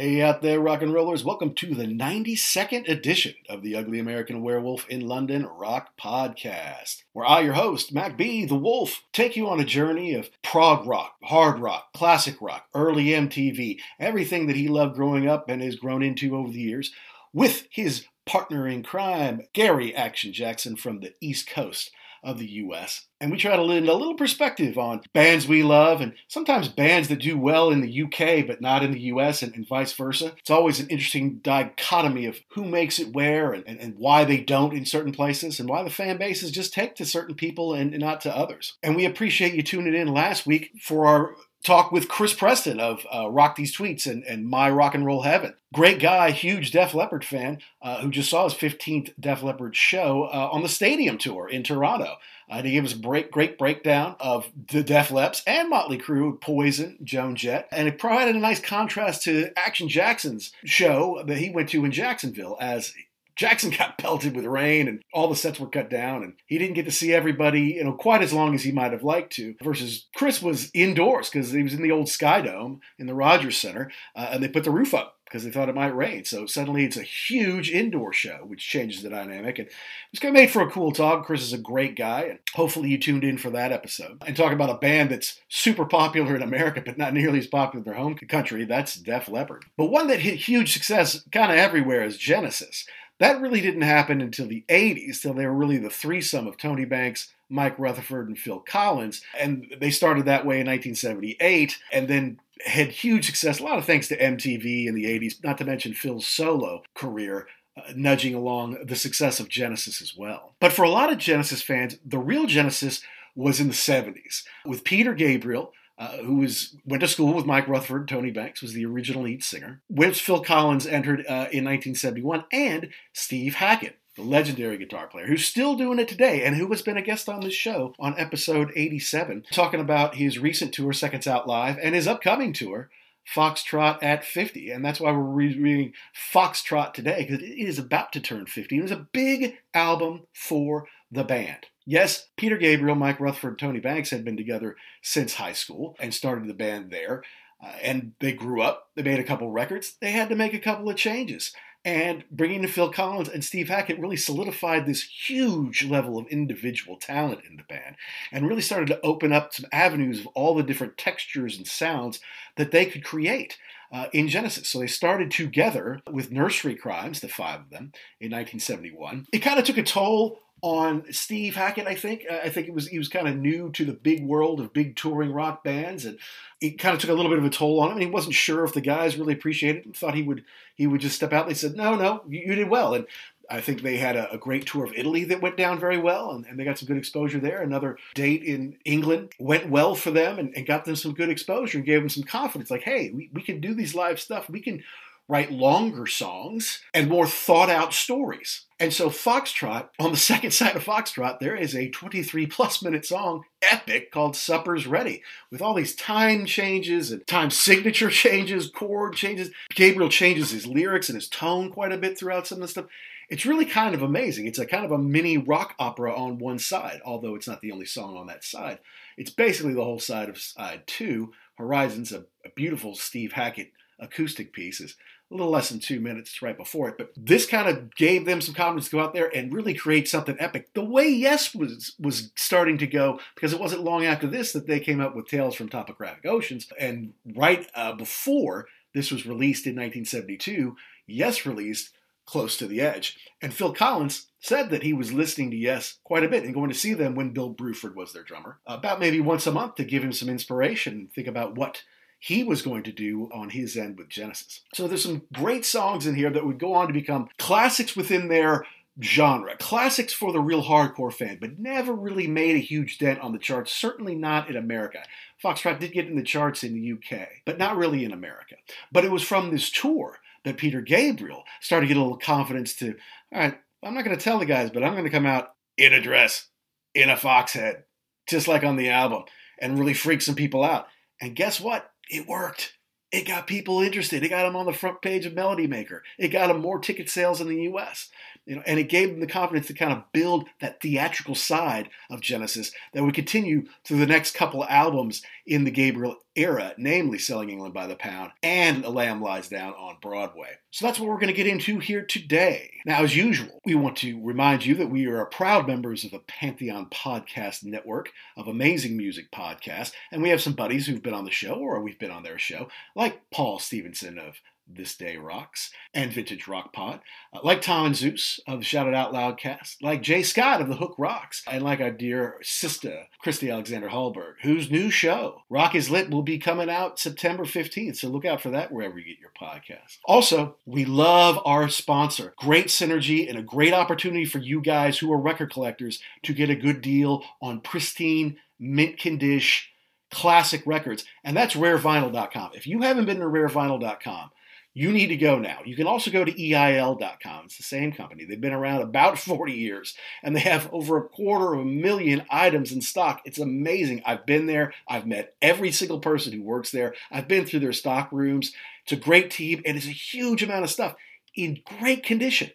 Hey out there, rock and rollers. Welcome to the 92nd edition of the Ugly American Werewolf in London Rock Podcast, where I, your host, Mac B, the Wolf, take you on a journey of prog rock, hard rock, classic rock, early MTV, everything that he loved growing up and has grown into over the years, with his partner in crime, Gary Action Jackson from the East Coast of the US. And we try to lend a little perspective on bands we love and sometimes bands that do well in the UK but not in the US and, and vice versa. It's always an interesting dichotomy of who makes it where and, and, and, why they don't in certain places and why the fan bases just take to certain people and, and not to others. And we appreciate you tuning in last week for our talk with Chris Preston of uh, Rock These Tweets and, and My Rock and Roll Heaven. Great guy, huge Def Leppard fan, uh, who just saw his 15th Def Leppard show uh, on the Stadium Tour in Toronto. Uh, he gave us a break, great breakdown of the Def Leps and Motley Crue, Poison, Joan Jett, and it provided a nice contrast to Action Jackson's show that he went to in Jacksonville as Jackson got pelted with rain and all the sets were cut down and he didn't get to see everybody, you know, quite as long as he might have liked to. Versus Chris was indoors because he was in the old Sky Dome in the Rogers Center uh, and they put the roof up because they thought it might rain. So suddenly it's a huge indoor show, which changes the dynamic. And it's kind of made for a cool talk. Chris is a great guy, and hopefully you tuned in for that episode. And talk about a band that's super popular in America, but not nearly as popular in their home country. That's Def Leppard. But one that hit huge success kind of everywhere is Genesis. That really didn't happen until the 80s, till they were really the threesome of Tony Banks, Mike Rutherford, and Phil Collins. And they started that way in 1978, and then had huge success, a lot of thanks to MTV in the 80s, not to mention Phil's solo career. Uh, nudging along the success of Genesis as well. But for a lot of Genesis fans, the real Genesis was in the 70s with Peter Gabriel, uh, who was went to school with Mike Rutherford. Tony Banks was the original lead singer. Which Phil Collins entered uh, in 1971, and Steve Hackett, the legendary guitar player, who's still doing it today, and who has been a guest on this show on episode 87, talking about his recent tour, Seconds Out Live, and his upcoming tour. Foxtrot at 50, and that's why we're reading Foxtrot today because it is about to turn 50. It was a big album for the band. Yes, Peter Gabriel, Mike Rutherford, Tony Banks had been together since high school and started the band there. Uh, and they grew up, they made a couple records, they had to make a couple of changes. And bringing in Phil Collins and Steve Hackett really solidified this huge level of individual talent in the band and really started to open up some avenues of all the different textures and sounds that they could create. Uh, in Genesis. So they started together with Nursery Crimes, the five of them, in 1971. It kind of took a toll on Steve Hackett. I think I think it was he was kind of new to the big world of big touring rock bands, and it kind of took a little bit of a toll on him. And he wasn't sure if the guys really appreciated it and thought he would he would just step out. They said, "No, no, you, you did well." And I think they had a, a, great tour of Italy that went down very well, and, and, they got some good exposure there. Another date in England went well for them and, and got them some good exposure and gave them some confidence. Like, hey, we, we can do these live stuff. We can write longer songs and more thought out stories. And so, Foxtrot, on the second side of Foxtrot, there is a 23 plus minute song, epic, called Supper's Ready, with all these time changes and time signature changes, chord changes. Gabriel changes his lyrics and his tone quite a bit throughout some of the stuff. It's really kind of amazing. It's a kind of a mini rock opera on one side, although it's not the only song on that side. It's basically the whole side of side two. Horizons, a, a beautiful Steve Hackett acoustic piece, is a little less than two minutes right before it. But this kind of gave them some confidence to go out there and really create something epic. The way Yes was was starting to go, because it wasn't long after this that they came up with Tales from Topographic Oceans, and right uh, before this was released in 1972, Yes released Close to the Edge, and Phil Collins said that he was listening to Yes quite a bit and going to see them when Bill Bruford was their drummer, about maybe once a month to give him some inspiration, and think about what he was going to do on his end with Genesis. So there's some great songs in here that would go on to become classics within their genre, classics for the real hardcore fan, but never really made a huge dent on the charts, certainly not in America. Foxtrot did get in the charts in the UK, but not really in America. But it was from this tour that Peter Gabriel started to get a little confidence to, all right, I'm not going to tell the guys, but I'm going to come out in a dress, in a fox head, just like on the album, and really freak some people out. And guess what? It worked. It got people interested. It got them on the front page of Melody Maker. It got them more ticket sales in the U.S. You know, and it gave them the confidence to kind of build that theatrical side of Genesis that would continue through the next couple albums in the Gabriel era, namely Selling England by the Pound and A Lamb Lies Down on Broadway. So that's what we're going to get into here today. Now, as usual, we want to remind you that we are proud members of the Pantheon Podcast Network of amazing music podcasts, and we have some buddies who've been on the show or we've been on their show, like Paul Stevenson of this Day Rocks and Vintage Rock Pod, uh, like Tom and Zeus of the Shout It Out Loud cast, like Jay Scott of the Hook Rocks, and like our dear sister, Christy Alexander Hallberg, whose new show, Rock is Lit, will be coming out September 15th. So look out for that wherever you get your podcast. Also, we love our sponsor. Great synergy and a great opportunity for you guys who are record collectors to get a good deal on pristine, mint condition, classic records. And that's rarevinyl.com. If you haven't been to rarevinyl.com, you need to go now. You can also go to EIL.com. It's the same company. They've been around about 40 years and they have over a quarter of a million items in stock. It's amazing. I've been there. I've met every single person who works there. I've been through their stock rooms. It's a great team and it's a huge amount of stuff in great condition.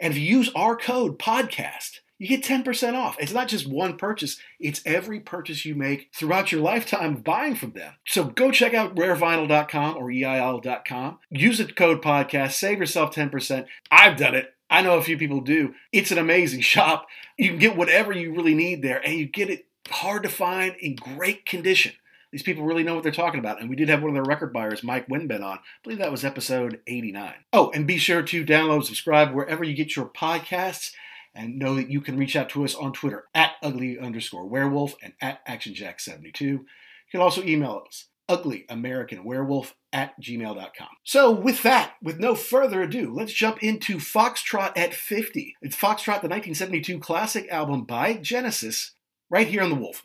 And if you use our code podcast, you get 10% off. It's not just one purchase, it's every purchase you make throughout your lifetime of buying from them. So go check out rarevinyl.com or EIL.com. Use the code podcast, save yourself 10%. I've done it. I know a few people do. It's an amazing shop. You can get whatever you really need there, and you get it hard to find in great condition. These people really know what they're talking about. And we did have one of their record buyers, Mike Winben, on. I believe that was episode 89. Oh, and be sure to download, subscribe wherever you get your podcasts and know that you can reach out to us on Twitter at ugly underscore werewolf and at actionjack72. You can also email us uglyamericanwerewolf at gmail.com. So, with that, with no further ado, let's jump into Foxtrot at 50. It's Foxtrot, the 1972 classic album by Genesis, right here on The Wolf.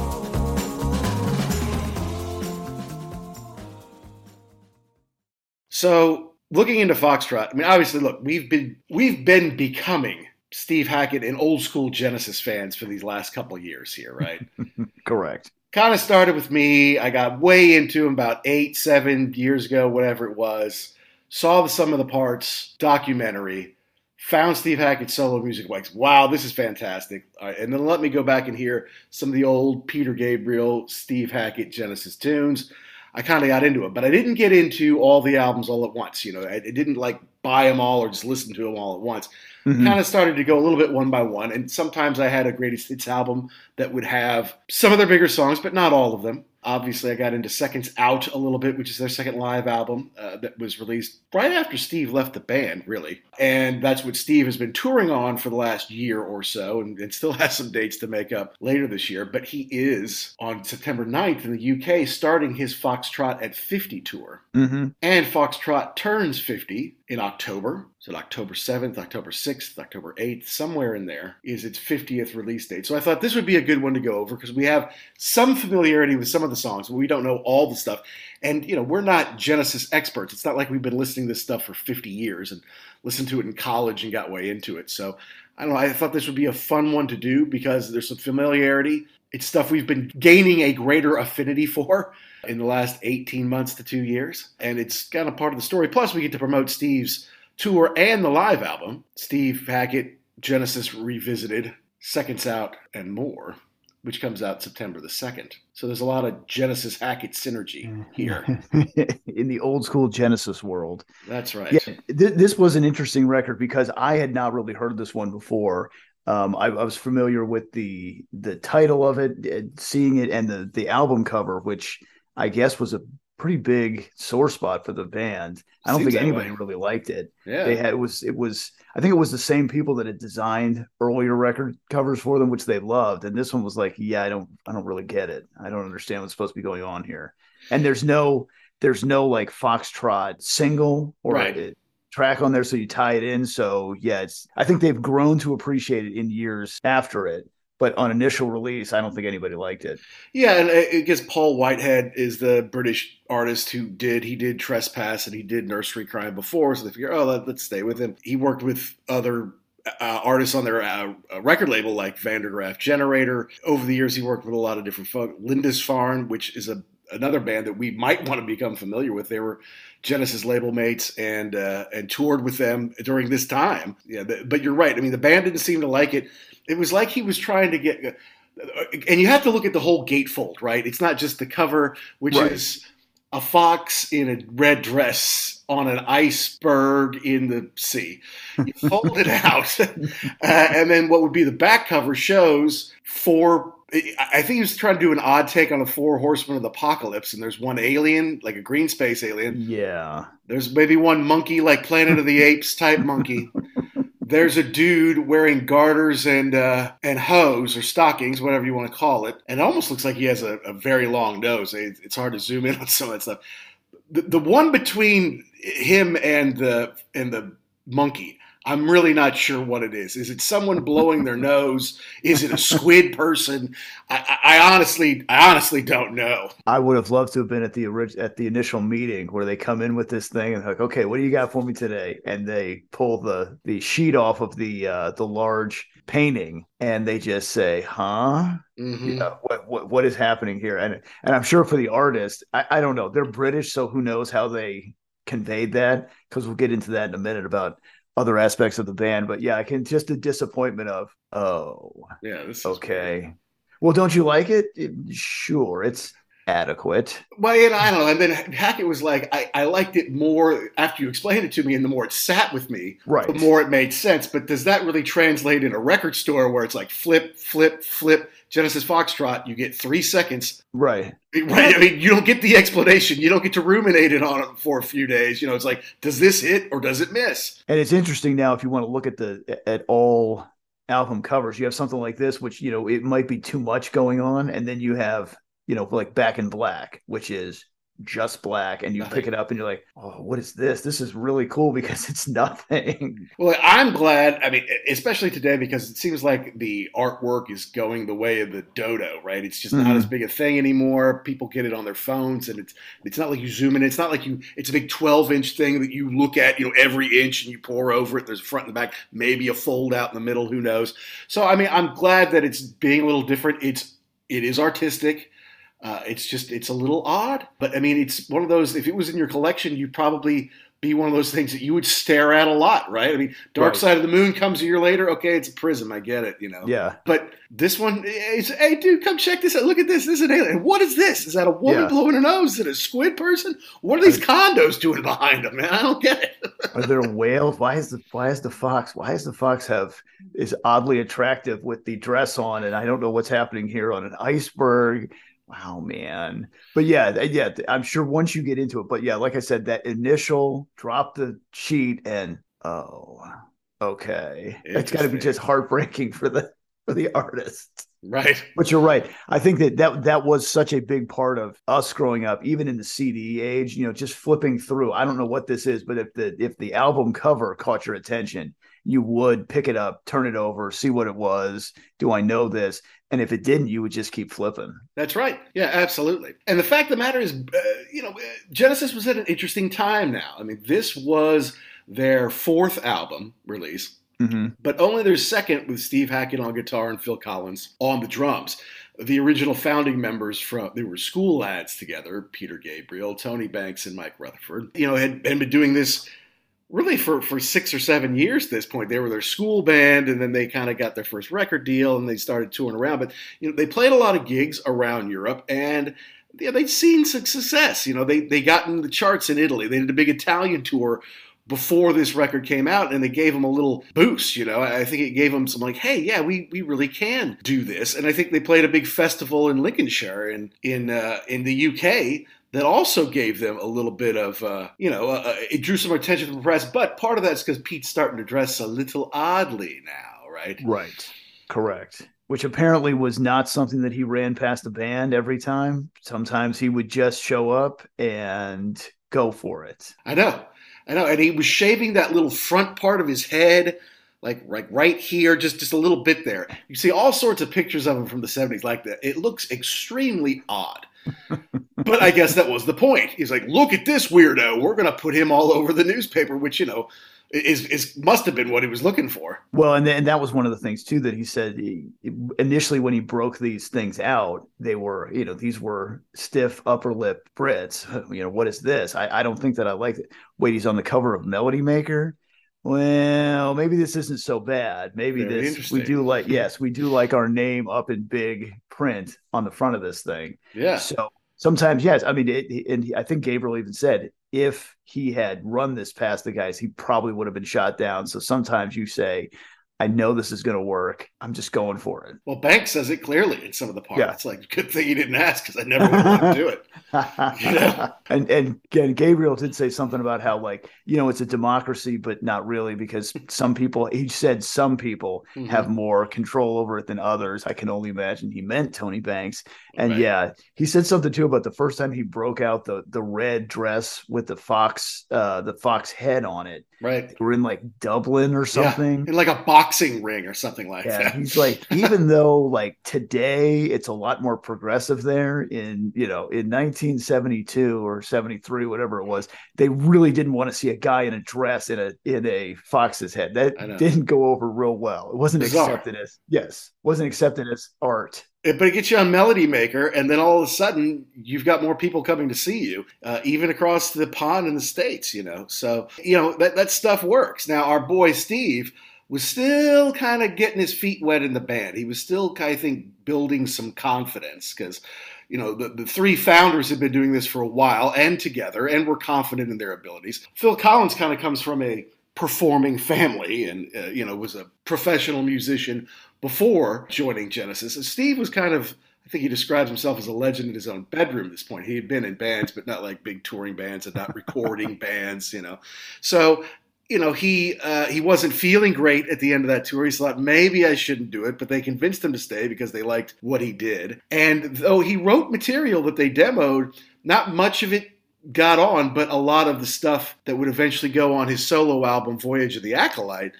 So looking into Foxtrot, I mean, obviously, look, we've been we've been becoming Steve Hackett and old school Genesis fans for these last couple years here, right? Correct. Kind of started with me. I got way into him about eight, seven years ago, whatever it was. Saw the Sum of the Parts documentary. Found Steve Hackett's solo music. Like, wow, this is fantastic. and then let me go back and hear some of the old Peter Gabriel, Steve Hackett Genesis tunes. I kind of got into it, but I didn't get into all the albums all at once. You know, I, I didn't like buy them all or just listen to them all at once. Mm-hmm. Kind of started to go a little bit one by one, and sometimes I had a greatest hits album that would have some of their bigger songs, but not all of them. Obviously, I got into Seconds Out a little bit, which is their second live album uh, that was released right after Steve left the band, really. And that's what Steve has been touring on for the last year or so, and, and still has some dates to make up later this year. But he is on September 9th in the UK starting his Foxtrot at 50 tour. Mm-hmm. And Foxtrot turns 50 in October. So October 7th, October 6th, October 8th, somewhere in there is its 50th release date. So I thought this would be a good one to go over because we have some familiarity with some of the songs, but we don't know all the stuff. And, you know, we're not Genesis experts. It's not like we've been listening to this stuff for 50 years and listened to it in college and got way into it. So I don't know. I thought this would be a fun one to do because there's some familiarity. It's stuff we've been gaining a greater affinity for in the last 18 months to two years. And it's kind of part of the story. Plus, we get to promote Steve's tour and the live album Steve Hackett, Genesis Revisited, Seconds Out, and more, which comes out September the 2nd. So there's a lot of Genesis Hackett synergy here. in the old school Genesis world. That's right. Yeah, th- this was an interesting record because I had not really heard this one before. Um, I, I, was familiar with the the title of it, seeing it, and the the album cover, which I guess was a pretty big sore spot for the band. I don't Seems think anybody way. really liked it. Yeah. They had it was it was I think it was the same people that had designed earlier record covers for them, which they loved. And this one was like, yeah, I don't I don't really get it. I don't understand what's supposed to be going on here. And there's no there's no like Foxtrot single or right. track on there, so you tie it in. So yeah, it's I think they've grown to appreciate it in years after it but on initial release, I don't think anybody liked it. Yeah, and I guess Paul Whitehead is the British artist who did he did Trespass and he did Nursery Cryme before, so they figure, oh, let, us stay with him. He worked with other uh, artists on their uh, record label like Van der Graaf Generator. Over the years, he worked with a lot of different folk. Lindisfarne, which is a another band that we might want to become familiar with. They were Genesis label mates and uh, and toured with them during this time. Yeah, the, but you're right. I mean, the band didn't seem to like it. It was like he was trying to get. And you have to look at the whole gatefold, right? It's not just the cover, which right. is a fox in a red dress on an iceberg in the sea. You fold it out, uh, and then what would be the back cover shows four I think he was trying to do an odd take on the four horsemen of the apocalypse, and there's one alien, like a green space alien. Yeah. There's maybe one monkey, like Planet of the Apes type monkey. There's a dude wearing garters and uh, and hose or stockings, whatever you want to call it, and it almost looks like he has a, a very long nose. It's hard to zoom in on some of that stuff. The, the one between him and the and the monkey I'm really not sure what it is. Is it someone blowing their nose? Is it a squid person? I, I, honestly, I honestly don't know. I would have loved to have been at the at the initial meeting where they come in with this thing and like, okay, what do you got for me today? And they pull the the sheet off of the uh, the large painting and they just say, "Huh? Mm-hmm. You know, what, what what is happening here?" And and I'm sure for the artist, I, I don't know. They're British, so who knows how they conveyed that? Because we'll get into that in a minute about other aspects of the band. But yeah, I can just a disappointment of oh yeah, okay. Well, don't you like it? it? Sure, it's adequate. Well, you know, I don't know. And then Hackett was like, I, I liked it more after you explained it to me, and the more it sat with me, Right. the more it made sense. But does that really translate in a record store where it's like flip, flip, flip, Genesis Foxtrot? You get three seconds. Right. Right. I mean, you don't get the explanation. You don't get to ruminate it on it for a few days. You know, it's like, does this hit or does it miss? And it's interesting now if you want to look at the at all album covers, you have something like this, which you know it might be too much going on, and then you have you know like Back in Black, which is just black, and you pick it up and you're like, oh, what is this? This is really cool because it's nothing. Well, I'm glad. I mean, especially today because it seems like the artwork is going the way of the dodo, right? It's just not Mhm. as big a thing anymore. People get it on their phones, and it's it's not like you zoom in. It's not like you. It's a big 12 inch thing that you look at, you know, every inch, and you pour over it. There's a front and the back, maybe a fold out in the middle. Who knows? So, I mean, I'm glad that it's being a little different. It's it is artistic. Uh, it's just it's a little odd, but I mean, it's one of those. If it was in your collection, you'd probably be one of those things that you would stare at a lot, right? I mean, Dark Right. Side of the Moon comes a year later. Okay, it's a prism. I get it, you know. Yeah. But this one is, hey, dude, come check this out. Look at this. This is an alien. What is this? Is that a woman Yeah. blowing her nose? Is it a squid person? What are these condos doing behind them, man? I don't get it. Are there whales? Why is the why is the fox? Why is the fox have is oddly attractive with the dress on? And I don't know what's happening here on an iceberg. Wow, man. But yeah, yeah, I'm sure once you get into it. But yeah, like I said, that initial drop the sheet and oh, okay, it's got to be just heartbreaking for the for the artist. Right. But you're right. I think that, that that was such a big part of us growing up, even in the CD age. You know, just flipping through. I don't know what this is, but if the if the album cover caught your attention, you would pick it up, turn it over, see what it was. Do I know this? And if it didn't, you would just keep flipping. That's right. Yeah, absolutely. And the fact of the matter is, uh, you know, Genesis was at an interesting time now. I mean, this was their fourth album release. Mm-hmm. but only their second with Steve Hackett on guitar and Phil Collins on the drums. The original founding members from they were school lads together, Peter Gabriel, Tony Banks, and Mike Rutherford. You know, had, had been doing this really for, for six or seven years at this point. They were their school band, and then they kind of got their first record deal and they started touring around. But you know, they played a lot of gigs around Europe and yeah, they'd seen success. You know, they they got in the charts in Italy. They did a big Italian tour before this record came out and they gave them a little boost you know i think it gave them some like hey yeah we, we really can do this and i think they played a big festival in lincolnshire in in uh, in the uk that also gave them a little bit of uh, you know uh, uh, it drew some attention from the press but part of that's because pete's starting to dress a little oddly now right Right. Correct. Which apparently was not something that he ran past the band every time. Sometimes he would just show up and go for it. I know, I know, and he was shaving that little front part of his head, like like right here, just just a little bit there. You see all sorts of pictures of him from the '70s like that. It looks extremely odd, but I guess that was the point. He's like, look at this weirdo. We're gonna put him all over the newspaper, which you know is is must have been what he was looking for. Well, and, then, that was one of the things too that he said he, initially when he broke these things out, they were, you know, these were stiff upper lip Brits. You know, what is this? I, I don't think that I like it. Wait, he's on the cover of Melody Maker. Well, maybe this isn't so bad. Maybe Very this we do like yes, we do like our name up in big print on the front of this thing. Yeah, So sometimes, yes. I mean, it, and I think Gabriel even said if he had run this past the guys, he probably would have been shot down. So sometimes you say, I know this is going to work. I'm just going for it. well, Banks says it clearly in some of the parts. Yeah. It's like good thing you didn't ask because I never would let him do it. And and again, Gabriel did say something about how like you know it's a democracy, but not really because some people. He said some people Mhm. have more control over it than others. I can only imagine he meant Tony Banks. And Right. yeah, he said something too about the first time he broke out the the red dress with the fox uh the fox head on it. Right. We're in like Dublin or something. in like a boxing ring or something like Yeah, that. he's like, even though like today it's a lot more progressive there in, you know, in 1972 or 73, whatever it was, they really didn't want to see a guy in a dress in a in a fox's head. That didn't go over real well. It wasn't Bizarre. accepted as yes, wasn't accepted as art. But it gets you on Melody Maker, and then all of a sudden you've got more people coming to see you, uh, even across the pond in the states. You know, so you know that that stuff works. Now our boy Steve was still kind of getting his feet wet in the band. He was still, I think, building some confidence because you know, the, the three founders have been doing this for a while and together and were confident in their abilities. Phil Collins kind of comes from a performing family and, uh, you know, was a professional musician before joining Genesis. And Steve was kind of, I think he describes himself as a legend in his own bedroom at this point. He had been in bands, but not like big touring bands and not recording bands, you know. So you know, he uh, he wasn't feeling great at the end of that tour. He thought maybe I shouldn't do it, but they convinced him to stay because they liked what he did. And though he wrote material that they demoed, not much of it got on, but a lot of the stuff that would eventually go on his solo album Voyage of the Acolyte,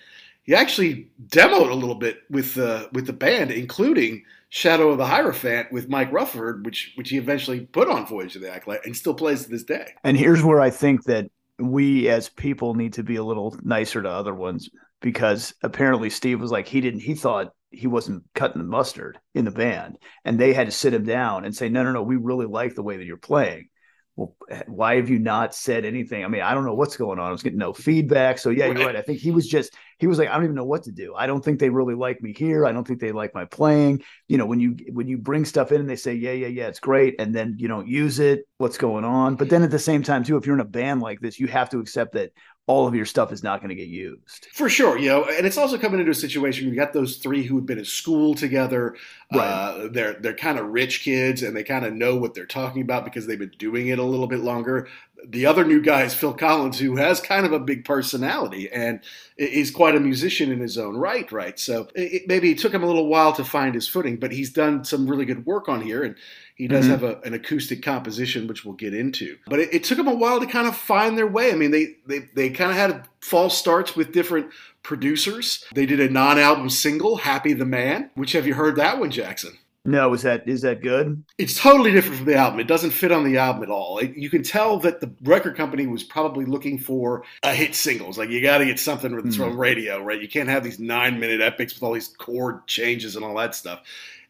he actually demoed a little bit with the with the band, including Shadow of the Hierophant with Mike Rutherford, which which he eventually put on Voyage of the Acolyte and still plays to this day. And here's where I think that we as people need to be a little nicer to other ones because apparently Steve was like he didn't he thought he wasn't cutting the mustard in the band and they had to sit him down and say no no no we really like the way that you're playing well, why have you not said anything? I mean, I don't know what's going on. I was getting no feedback. So yeah, you're right. I think he was just he was like, I don't even know what to do. I don't think they really like me here. I don't think they like my playing. You know, when you when you bring stuff in and they say, yeah, yeah, yeah, it's great, and then you don't use it, what's going on? But then at the same time, too, if you're in a band like this, you have to accept that all of your stuff is not going to get used. For sure, you know, and it's also coming into a situation you got those three who had been at school together. Right. Uh, they're they're kind of rich kids and they kind of know what they're talking about because they've been doing it a little bit longer. The other new guy is Phil Collins, who has kind of a big personality and is quite a musician in his own right. Right, so it, maybe it took him a little while to find his footing, but he's done some really good work on here and he does mm-hmm. have a, an acoustic composition, which we'll get into. But it, it, took them a while to kind of find their way. I mean, they they, they kind of had false starts with different producers. They did a non-album single, "Happy the Man," which have you heard that one, Jackson? No, is that is that good? It's totally different from the album. It doesn't fit on the album at all. It, you can tell that the record company was probably looking for a hit singles. Like you got to get something that's mm-hmm. from radio, right? You can't have these nine minute epics with all these chord changes and all that stuff.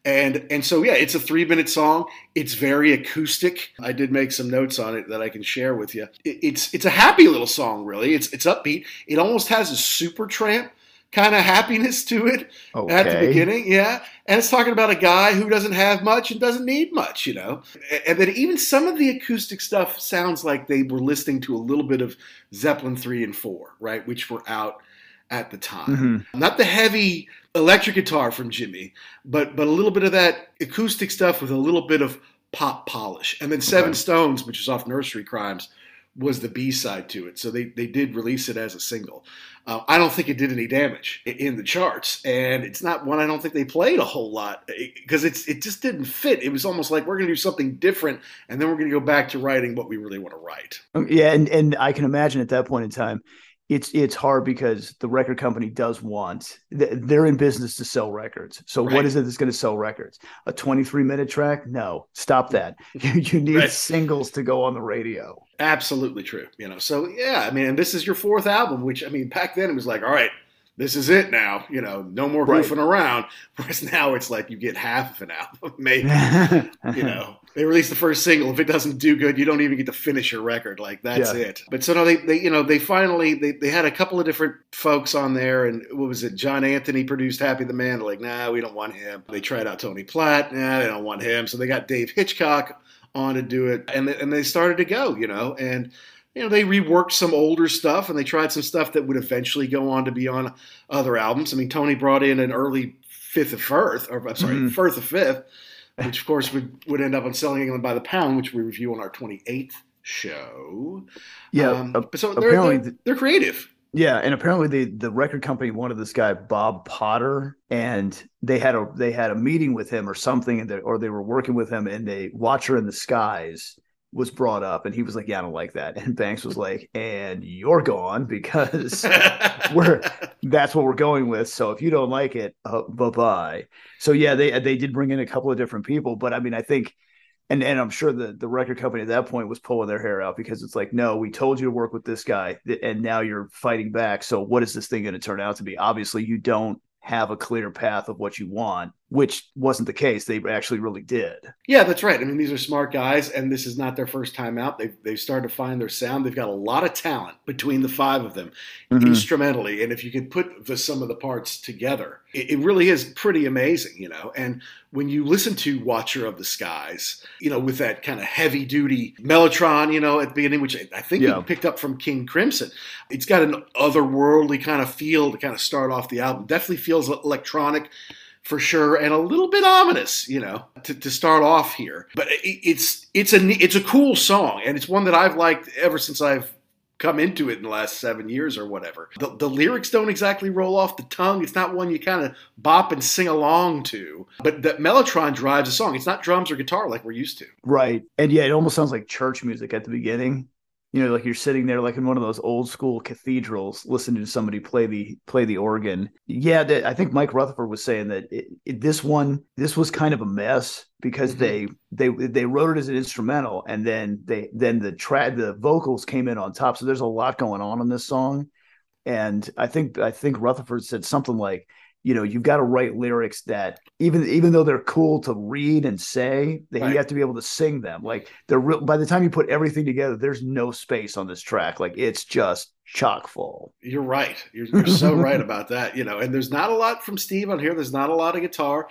And and so yeah, it's a three minute song. It's very acoustic. I did make some notes on it that I can share with you. It, it's it's a happy little song, really. It's it's upbeat. It almost has a Supertramp kind of happiness to it okay. at the beginning. Yeah. And it's talking about a guy who doesn't have much and doesn't need much, you know. And then even some of the acoustic stuff sounds like they were listening to a little bit of Zeppelin 3 and 4, right, which were out at the time. Mm-hmm. Not the heavy electric guitar from Jimmy, but but a little bit of that acoustic stuff with a little bit of pop polish. And then Seven okay. Stones, which is off Nursery Crimes, was the B side to it. So they, they did release it as a single. Uh, I don't think it did any damage in the charts, and it's not one I don't think they played a whole lot because it's it just didn't fit. It was almost like we're going to do something different, and then we're going to go back to writing what we really want to write. Yeah, and and I can imagine at that point in time, it's it's hard because the record company does want they're in business to sell records. So right. what is it that's going to sell records? A 23 minute track? No, stop that. You, need right. singles to go on the radio. Absolutely true. You know, so yeah, I mean, and this is your fourth album, which I mean, back then it was like, all right, this is it now. You know, no more goofing right. around. Whereas now it's like you get half of an album, maybe. you know, they release the first single. If it doesn't do good, you don't even get to finish your record. Like that's yeah. it. But so no, they, they you know they finally they, they had a couple of different folks on there, and what was it? John Anthony produced Happy the Man. They're like, nah, we don't want him. They tried out Tony Platt. Nah, they don't want him. So they got Dave Hitchcock on to do it, and they, and they started to go. You know, and you know, they reworked some older stuff and they tried some stuff that would eventually go on to be on other albums. I mean, Tony brought in an early Fifth of Firth, or I'm sorry, mm-hmm. Firth of Fifth, which of course would, would end up on Selling England by the Pound, which we review on our 28th show. Yeah. Um, uh, so they're, apparently they're, they're creative. Yeah, and apparently the the record company wanted this guy Bob Potter, and they had a they had a meeting with him or something, and they, or they were working with him, and they Watcher in the Skies was brought up and he was like, Yeah, I don't like that. And Banks was like, And you're gone because we're that's what we're going with. So if you don't like it, uh, bye bye. So yeah, they they did bring in a couple of different people, but I mean, I think and and I'm sure the the record company at that point was pulling their hair out because it's like, no, we told you to work with this guy, and now you're fighting back. So what is this thing going to turn out to be? Obviously, you don't have a clear path of what you want. Which wasn't the case. They actually really did. Yeah, that's right. I mean, these are smart guys, and this is not their first time out. They've, they've started to find their sound. They've got a lot of talent between the five of them mm-hmm. instrumentally. And if you could put the sum of the parts together, it, it really is pretty amazing, you know. And when you listen to Watcher of the Skies, you know, with that kind of heavy duty Mellotron, you know, at the beginning, which I think yeah. you picked up from King Crimson, it's got an otherworldly kind of feel to kind of start off the album. Definitely feels electronic for sure, and a little bit ominous, you know, to, to start off here. But it, it's it's a it's a cool song, and it's one that I've liked ever since I've come into it in the last seven years or whatever. The, the lyrics don't exactly roll off the tongue. It's not one you kind of bop and sing along to. But that Mellotron drives a song. It's not drums or guitar like we're used to. Right. And yeah, it almost sounds like church music at the beginning you know like you're sitting there like in one of those old school cathedrals listening to somebody play the play the organ. Yeah i think mike rutherford was saying that it, it, this one this was kind of a mess because mm-hmm. they they they wrote it as an instrumental and then they then the track the vocals came in on top. So there's a lot going on in this song. And i think i think rutherford said something like you know you've got to write lyrics that even even though they're cool to read and say that right. you have to be able to sing them. Like they're real by the time you put everything together there's no space on this track. Like it's just chock full. You're right. You're, you're so right about that you know and there's not a lot from steve on here. There's not a lot of guitar.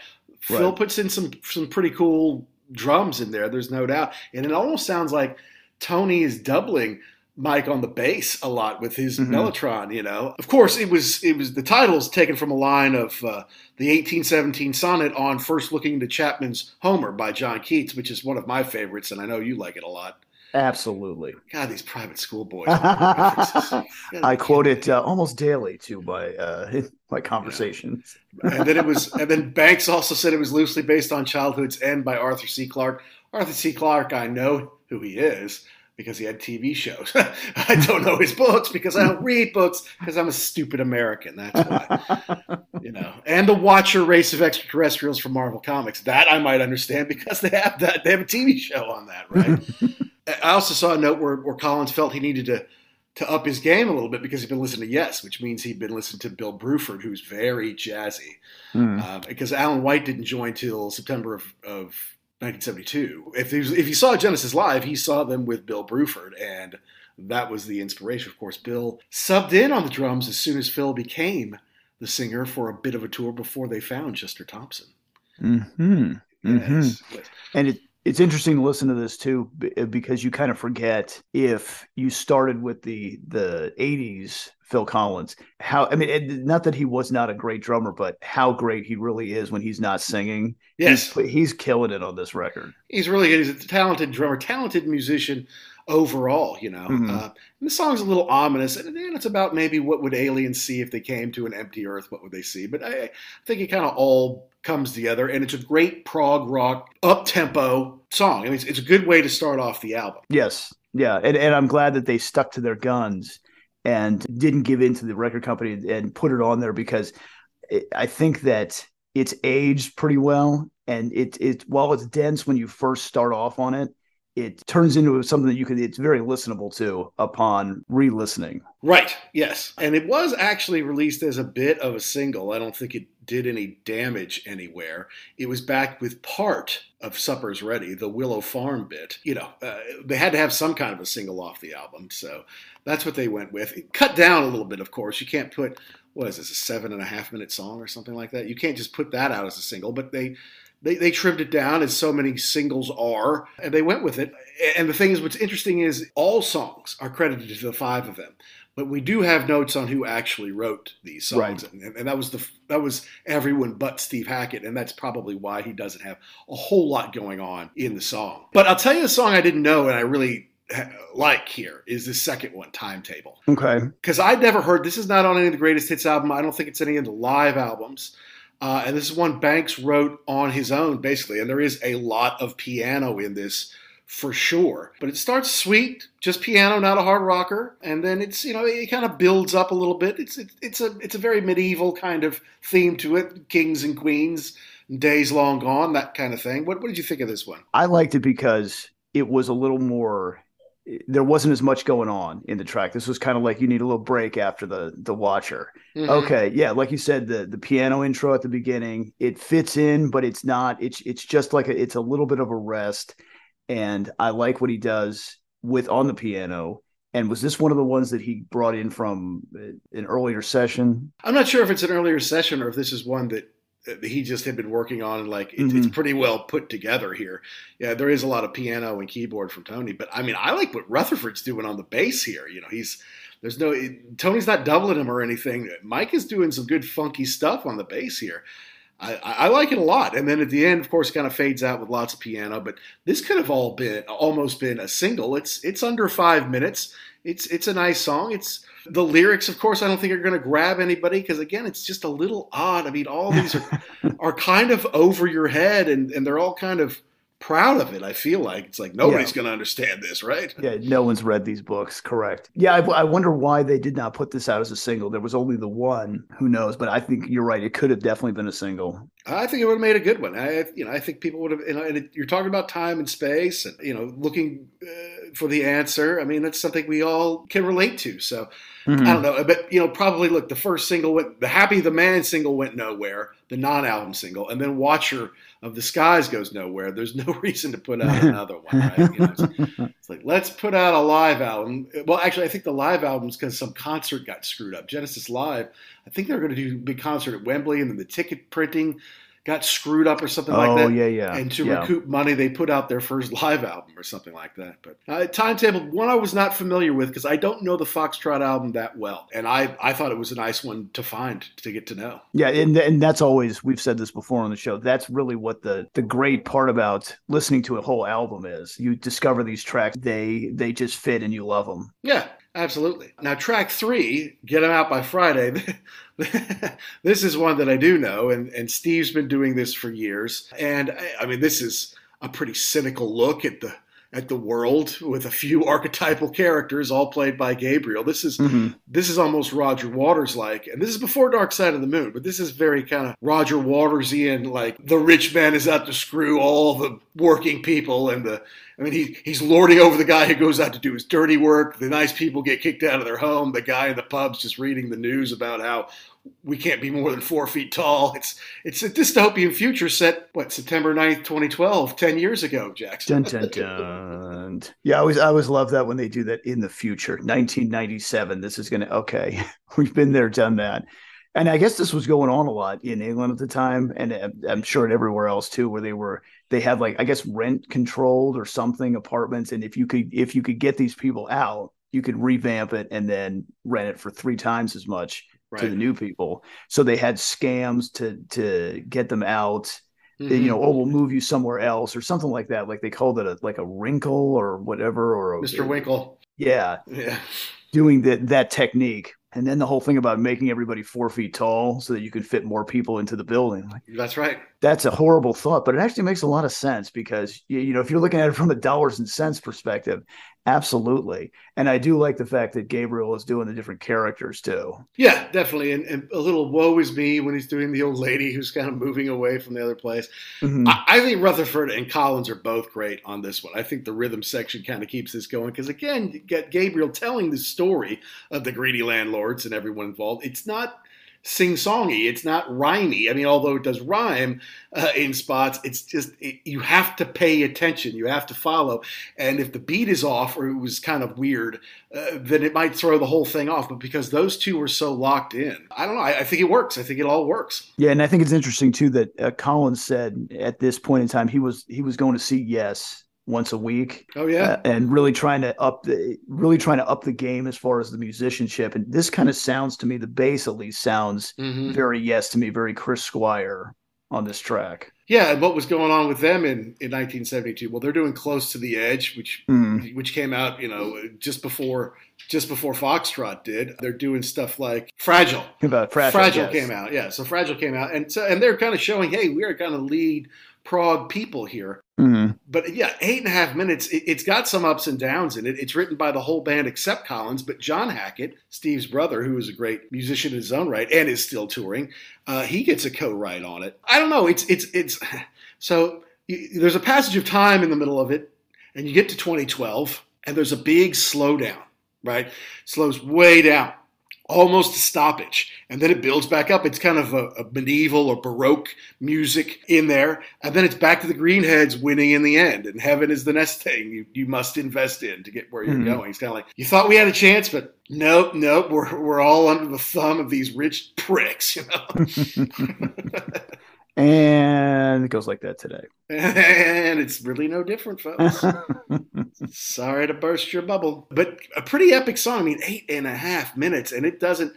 Right. phil puts in some some pretty cool drums in there there's no doubt. And it almost sounds like tony is doubling Mike on the bass a lot with his mm-hmm. Mellotron, you know. Of course, it was it was the title's taken from a line of uh, the 1817 sonnet on First Looking into Chapman's Homer by John Keats, which is one of my favorites, and I know you like it a lot. Absolutely. God, these private school boys. I quote it uh, almost daily too by uh, my conversations. Yeah. and then it was, and then Banks also said it was loosely based on Childhood's End by Arthur C. Clarke. Arthur C. Clarke, I know who he is because he had TV shows. I don't know his books because I don't read books because I'm a stupid American. That's why, you know. And the Watcher race of extraterrestrials from Marvel Comics that I might understand because they have that they have a TV show on that, right? I also saw a note where, where Collins felt he needed to to up his game a little bit because he'd been listening to Yes, which means he'd been listening to Bill Bruford, who's very jazzy. Mm. Uh, because Alan White didn't join till September of, of 1972. If was, if he saw Genesis live, he saw them with Bill Bruford, and that was the inspiration. Of course, Bill subbed in on the drums as soon as Phil became the singer for a bit of a tour before they found Chester Thompson. Hmm. Yes. Mm-hmm. And it, it's interesting to listen to this too uh, because you kind of forget if you started with the the 80s Phil Collins. How I mean, not that he was not a great drummer, but how great he really is when he's not singing. Yes, he's, he's killing it on this record. He's really good. He's a talented drummer, talented musician overall. You know, mm-hmm. uh, and the song's a little ominous, and it's about maybe what would aliens see if they came to an empty Earth? What would they see? But I, I think it kind of all comes together, and it's a great prog rock up tempo song. I mean, it's, it's a good way to start off the album. Yes, yeah, and, and I'm glad that they stuck to their guns and didn't give in to the record company and put it on there because it, I think that it's aged pretty well and it it while it's dense when you first start off on it it turns into something that you can it's very listenable to upon re-listening. Right yes. And it was actually released as a bit of a single. I don't think it did any damage anywhere. It was backed with part of supper's ready the willow farm bit. You know uh, they had to have some kind of a single off the album so that's what they went with. It cut down a little bit of course. You can't put what is this a seven and a half minute song or something like that? You can't just put that out as a single but they they, they trimmed it down as so many singles are, and they went with it. And the thing is, what's interesting is all songs are credited to the five of them, but we do have notes on who actually wrote these songs, right. and, and, that was the that was everyone but Steve Hackett, and that's probably why he doesn't have a whole lot going on in the song. But I'll tell you the song I didn't know, and I really like here is the second one, Timetable. Okay. Because I'd never heard this is not on any of the greatest hits album. I don't think it's any of the live albums. Uh, and this is one Banks wrote on his own, basically. And there is a lot of piano in this for sure. But it starts sweet, just piano, not a hard rocker, and then it's you know it kind of builds up a little bit. It's it, it's a it's a very medieval kind of theme to it, kings and queens, days long gone, that kind of thing. What what did you think of this one? I liked it because it was a little more there wasn't as much going on in the track. This was kind of like you need a little break after the the Watcher. Mm-hmm. Okay, yeah, like you said, the the piano intro at the beginning it fits in, but it's not. It's it's just like a, it's a little bit of a rest, and I like what he does with on the piano. And was this one of the ones that he brought in from uh, an earlier session? I'm not sure if it's an earlier session or if this is one that he just had been working on like it, mm-hmm. it's pretty well put together here yeah there is a lot of piano and keyboard from tony but i mean i like what rutherford's doing on the bass here you know he's there's no tony's not doubling him or anything mike is doing some good funky stuff on the bass here I, I like it a lot. And then at the end, of course, it kind of fades out with lots of piano. But this could have all been almost been a single. It's it's under five minutes. It's it's a nice song. It's the lyrics, of course, I don't think are going to grab anybody because again, it's just a little odd. I mean, all these are are kind of over your head, and and they're all kind of proud of it. I feel like it's like nobody's yeah. going to understand this, right? Yeah, no one's read these books. Correct. Yeah, I, I, wonder why they did not put this out as a single. There was only the one. Who knows? But I think you're right. It could have definitely been a single. I think it would have made a good one. I, you know, I think people would have. You know, and it, you're talking about time and space, and you know, looking uh, for the answer. I mean, that's something we all can relate to. So Mm-hmm. I don't know, but you know, probably look. The first single went, the "Happy the Man" single went nowhere, the non-album single, and then "Watcher of the Skies" goes nowhere. There's no reason to put out another one, right? You know, it's, it's, like let's put out a live album. Well, actually, I think the live album's because some concert got screwed up. Genesis Live, I think they're going to do a big concert at Wembley, and then the ticket printing got screwed up or something oh, like that. Oh yeah, yeah. And to yeah. recoup money, they put out their first live album or something like that. But uh, Timetable, one I was not familiar with because I don't know the Foxtrot album that well, and I I thought it was a nice one to find to get to know. Yeah, and and that's always we've said this before on the show. That's really what the the great part about listening to a whole album is. You discover these tracks, they they just fit, and you love them. Yeah, Absolutely. Now, track three, Get Them Out by Friday. this is one that I do know, and, and Steve's been doing this for years. And I mean, this is a pretty cynical look at the at the world with a few archetypal characters all played by Gabriel. This is mm-hmm. this is almost Roger Waters like, and this is before Dark Side of the Moon, but this is very kind of Roger Watersian, like the rich man is out to screw all the working people and the I mean, he, he's lording over the guy who goes out to do his dirty work. The nice people get kicked out of their home. The guy in the pub's just reading the news about how we can't be more than four feet tall. It's it's a dystopian future set, what, September 9th, 2012, 10 years ago, Jackson. Dun, dun, dun. yeah, I always, I always love that when they do that in the future. 1997, this is going to, okay, we've been there, done that. And I guess this was going on a lot in England at the time, and I'm sure everywhere else too, where they were they had like I guess rent controlled or something apartments, and if you could if you could get these people out, you could revamp it and then rent it for three times as much right. to the new people. So they had scams to to get them out. Mm-hmm. You know, oh, we'll move you somewhere else or something like that. Like they called it a like a wrinkle or whatever or a, Mr. Winkle. Yeah, yeah, doing that that technique. And then the whole thing about making everybody four feet tall so that you can fit more people into the building. Like, That's right. That's a horrible thought, but it actually makes a lot of sense because you, you know if you're looking at it from a dollars and cents perspective, absolutely. And I do like the fact that Gabriel is doing the different characters too. Yeah, definitely. And, and a little woe is me when he's doing the old lady who's kind of moving away from the other place. Mm-hmm. I, I think Rutherford and Collins are both great on this one. I think the rhythm section kind of keeps this going because again, you get Gabriel telling the story of the greedy landlords and everyone involved. It's not sing songy. It's not rhymey. I mean, although it does rhyme uh, in spots, it's just it, you have to pay attention. You have to follow. And if the beat is off or it was kind of weird, uh, then it might throw the whole thing off. But because those two were so locked in, I don't know. I, I think it works. I think it all works. Yeah, and I think it's interesting too that uh, Collins said at this point in time he was he was going to see Yes once a week. Oh yeah, uh, and really trying to up the really trying to up the game as far as the musicianship. And this kind of sounds to me, the bass at least sounds mm-hmm. very yes to me, very Chris Squire on this track. Yeah, and what was going on with them in, in 1972? Well, they're doing "Close to the Edge," which mm. which came out, you know, just before just before Foxtrot did. They're doing stuff like "Fragile." About fragile, fragile yes. came out, yeah. So "Fragile" came out, and so and they're kind of showing, hey, we are kind of lead prog people here. Mm-hmm. But yeah, eight and a half minutes. It, has got some ups and downs in it. It's written by the whole band except Collins, but John Hackett, Steve's brother, who is a great musician in his own right and is still touring, uh, he gets a co-write on it. I don't know. It's it's it's so there's a passage of time in the middle of it, and you get to 2012 and there's a big slowdown, right? Slows way down almost a stoppage. And then it builds back up. It's kind of a, a, medieval or Baroque music in there. And then it's back to the Greenheads winning in the end. And heaven is the next thing you, you must invest in to get where you're mm-hmm. going. It's kind of like, you thought we had a chance, but nope, nope. We're, we're all under the thumb of these rich pricks, you know? And it goes like that today. And it's really no different, folks. Sorry to burst your bubble. But a pretty epic song. I mean, eight and a half minutes, and it doesn't.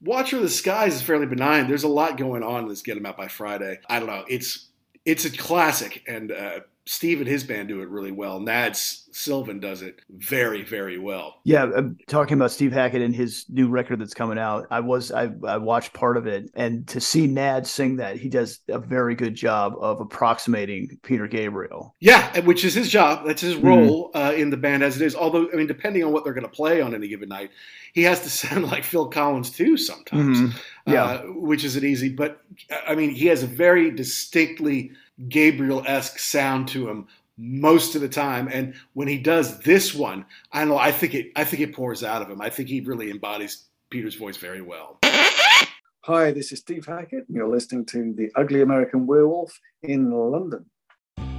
Watcher of the Skies is fairly benign. There's a lot going on in this Get 'em Out by Friday. I don't know. It's it's a classic, and uh, Steve and his band do it really well. Nads Sylvan does it very, very well. Yeah, I'm talking about Steve Hackett and his new record that's coming out. I was I, I watched part of it, and to see Nad sing that, he does a very good job of approximating Peter Gabriel. Yeah, which is his job. That's his role mm-hmm. uh, in the band as it is. Although, I mean, depending on what they're going to play on any given night, he has to sound like Phil Collins too sometimes. Mm-hmm. Yeah, uh, which isn't easy. But I mean, he has a very distinctly Gabriel esque sound to him most of the time. And when he does this one, I don't know. I think it. I think it pours out of him. I think he really embodies Peter's voice very well. Hi, this is Steve Hackett. And you're listening to The Ugly American Werewolf in London.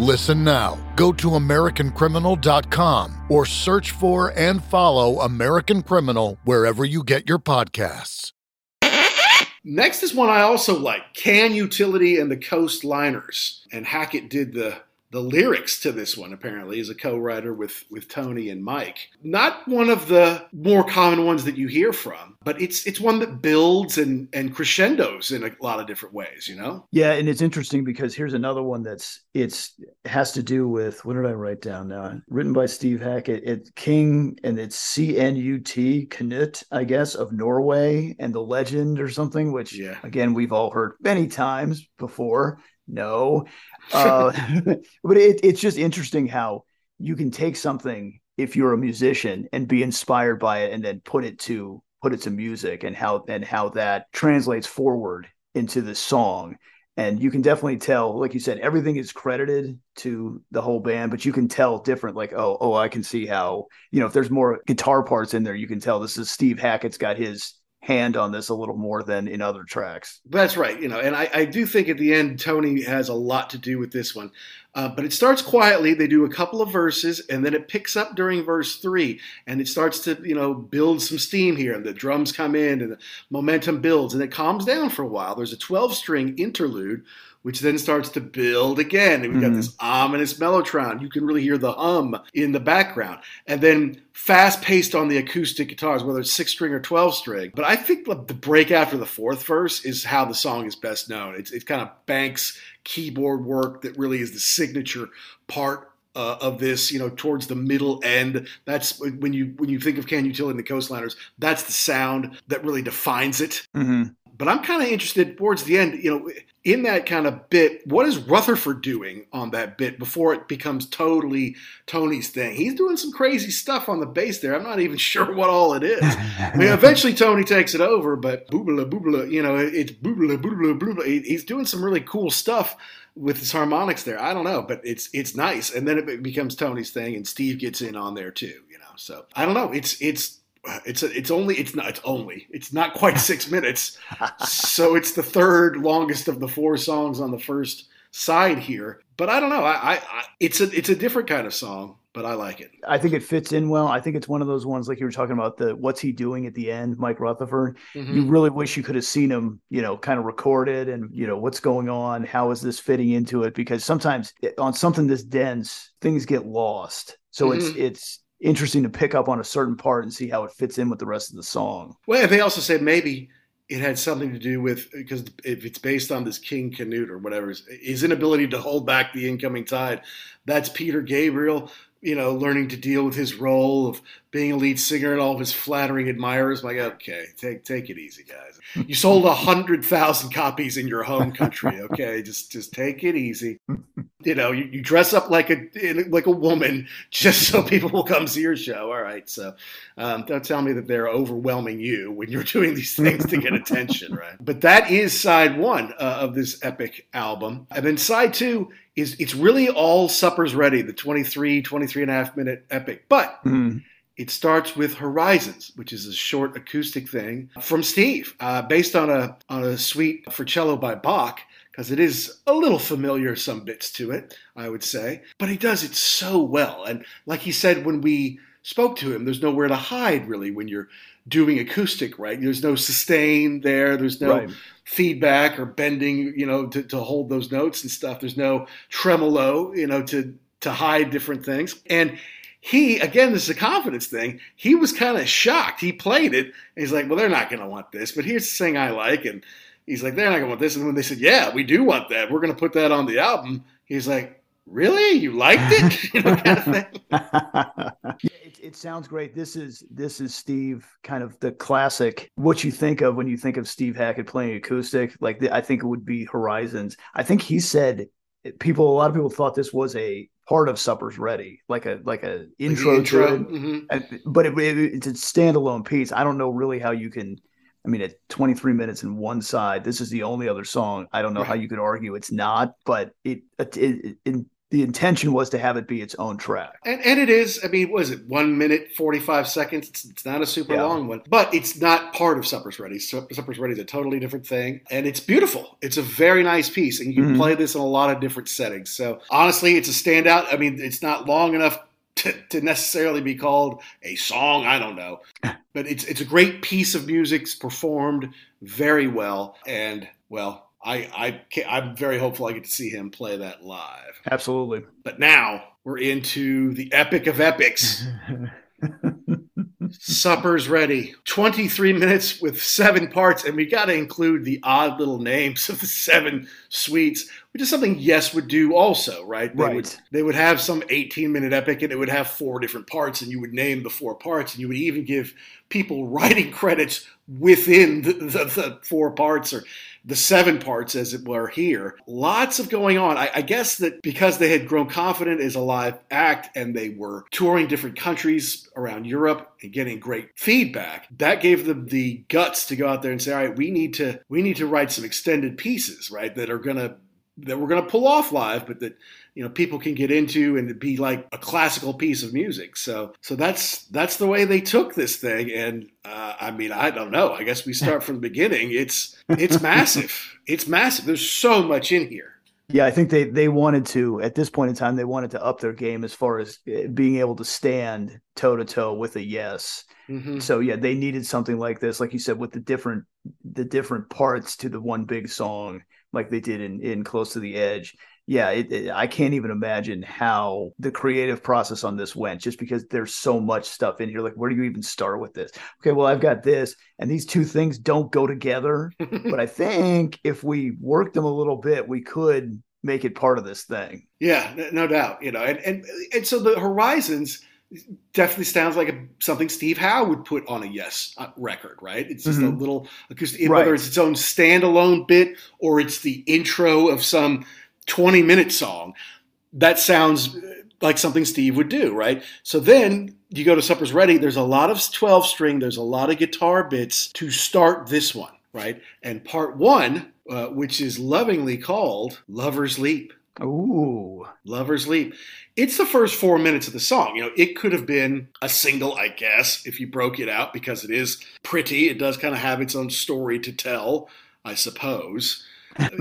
Listen now. Go to AmericanCriminal.com or search for and follow American Criminal wherever you get your podcasts. Next is one I also like Can Utility and the Coastliners. And Hackett did the the lyrics to this one apparently is a co-writer with with Tony and Mike. Not one of the more common ones that you hear from, but it's it's one that builds and and crescendos in a lot of different ways, you know? Yeah, and it's interesting because here's another one that's it's has to do with what did I write down now? Written by Steve Hackett. It's King and it's C N U T Canute, I guess, of Norway and the legend or something, which yeah. again we've all heard many times before. No, uh, but it, it's just interesting how you can take something if you're a musician and be inspired by it, and then put it to put it to music, and how and how that translates forward into the song. And you can definitely tell, like you said, everything is credited to the whole band, but you can tell different. Like, oh, oh, I can see how you know if there's more guitar parts in there, you can tell this is Steve Hackett's got his hand on this a little more than in other tracks. That's right. You know, and I, I do think at the end Tony has a lot to do with this one. Uh, but it starts quietly. They do a couple of verses, and then it picks up during verse three, and it starts to you know build some steam here, and the drums come in, and the momentum builds, and it calms down for a while. There's a 12 string interlude which then starts to build again. And we've got mm-hmm. this ominous mellotron. You can really hear the hum in the background. And then fast paced on the acoustic guitars, whether it's six string or 12 string. But I think the break after the fourth verse is how the song is best known. It's, it's kind of Banks keyboard work that really is the signature part uh, of this, you know, towards the middle end. That's when you when you think of Can Utility and the Coastliners. That's the sound that really defines it. Mm-hmm. But I'm kind of interested towards the end, you know, in that kind of bit, what is Rutherford doing on that bit before it becomes totally Tony's thing? He's doing some crazy stuff on the bass there. I'm not even sure what all it is. I mean, eventually Tony takes it over, but boobla boobla, you know, it's boobla boobla boobla. He's doing some really cool stuff with his harmonics there. I don't know, but it's it's nice. And then it becomes Tony's thing, and Steve gets in on there too. You know, so I don't know. It's it's it's a, it's only it's not it's only it's not quite six minutes, so it's the third longest of the four songs on the first side here. but I don't know. I, I, I it's a it's a different kind of song but I like it. I think it fits in well. I think it's one of those ones like you were talking about the what's he doing at the end, Mike Rutherford. Mm-hmm. You really wish you could have seen him, you know, kind of recorded and you know what's going on, how is this fitting into it? Because sometimes on something this dense, things get lost. So mm-hmm. it's it's interesting to pick up on a certain part and see how it fits in with the rest of the song. Well, they also said maybe it had something to do with because if it's based on this King Canute or whatever, his inability to hold back the incoming tide. That's Peter Gabriel you know, learning to deal with his role of being a lead singer and all of his flattering admirers. I'm like, okay, take take it easy, guys. You sold a hundred thousand copies in your home country. Okay, just just take it easy. You know, you, you dress up like a like a woman just so people will come see your show. All right, so um, don't tell me that they're overwhelming you when you're doing these things to get attention, right? But that is side one uh, of this epic album, and then side two is it's really all suppers ready, the 23, 23 and a half minute epic. But mm. it starts with Horizons, which is a short acoustic thing from Steve, uh, based on a on a suite for cello by Bach, because it is a little familiar, some bits to it, I would say. But he does it so well. And like he said when we spoke to him, there's nowhere to hide really when you're doing acoustic, right? There's no sustain there. There's no right. feedback or bending, you know, to, to hold those notes and stuff. There's no tremolo, you know, to to hide different things. And he, again, this is a confidence thing. He was kind of shocked. He played it. he's like, well, they're not going to want this, but here's the thing I like. And he's like, they're not going to want this. And when they said, yeah, we do want that, we're going to put that on the album. He's like, really? You liked it? you know, kind of thing. it sounds great. This is this is Steve, kind of the classic. What you think of when you think of Steve Hackett playing acoustic? Like the, I think it would be Horizons. I think he said people. A lot of people thought this was a part of Supper's Ready, like a like a intro, intro. it. Mm-hmm. But it, it, it's a standalone piece. I don't know really how you can. I mean, at 23 minutes in one side, this is the only other song. I don't know right. how you could argue it's not, but it, it, it, it the intention was to have it be its own track. And, and it is. I mean, was it one minute forty five seconds? It's, it's not a super yeah. long one, but it's not part of Supper's Ready. Supper's Ready is a totally different thing, and it's beautiful. It's a very nice piece, and you can mm-hmm. play this in a lot of different settings. So honestly, it's a standout. I mean, it's not long enough. To, to necessarily be called a song, I don't know, but it's it's a great piece of music. It's performed very well, and well, I, I I'm very hopeful I get to see him play that live. Absolutely. But now we're into the epic of epics. Supper's ready. 23 minutes with seven parts, and we got to include the odd little names of the seven suites, which is something Yes would do also, right? They right. Would, they would have some 18 minute epic, and it would have four different parts, and you would name the four parts, and you would even give people writing credits within the, the, the four parts or the seven parts, as it were, here. Lots of going on. I, I, guess that because they had grown confident as a live act and they were touring different countries around Europe and getting great feedback, that gave them the guts to go out there and say, all right, we need to we need to write some extended pieces, right, that are gonna that we're gonna pull off live, but that you know people can get into and be like a classical piece of music. So so that's that's the way they took this thing. And uh, I mean I don't know. I guess we start from the beginning. It's it's massive. It's massive. There's so much in here. Yeah, I think they they wanted to at this point in time they wanted to up their game as far as eh, being able to stand toe to toe with a yes. Mm-hmm. So yeah, they needed something like this, like you said, with the different the different parts to the one big song, like they did in in Close to the Edge yeah, it, it, I can't even imagine how the creative process on this went, just because there's so much stuff in here. Like, where do you even start with this? Okay, well, I've got this, and these two things don't go together. but I think if we worked them a little bit, we could make it part of this thing. Yeah, no doubt. You know, and and and so the Horizons definitely sounds like a, something Steve Howe would put on a Yes uh, record, right? It's just mm-hmm. a little acoustic, right. whether it's its own standalone bit or it's the intro of some 20 minute song. That sounds like something Steve would do, right? So then you go to Supper's Ready, there's a lot of 12 string, there's a lot of guitar bits to start this one, right? And part one, uh, which is lovingly called Lover's Leap. Ooh. Lover's Leap. It's the first four minutes of the song. You know, it could have been a single, I guess, if you broke it out because it is pretty. It does kind of have its own story to tell. I suppose.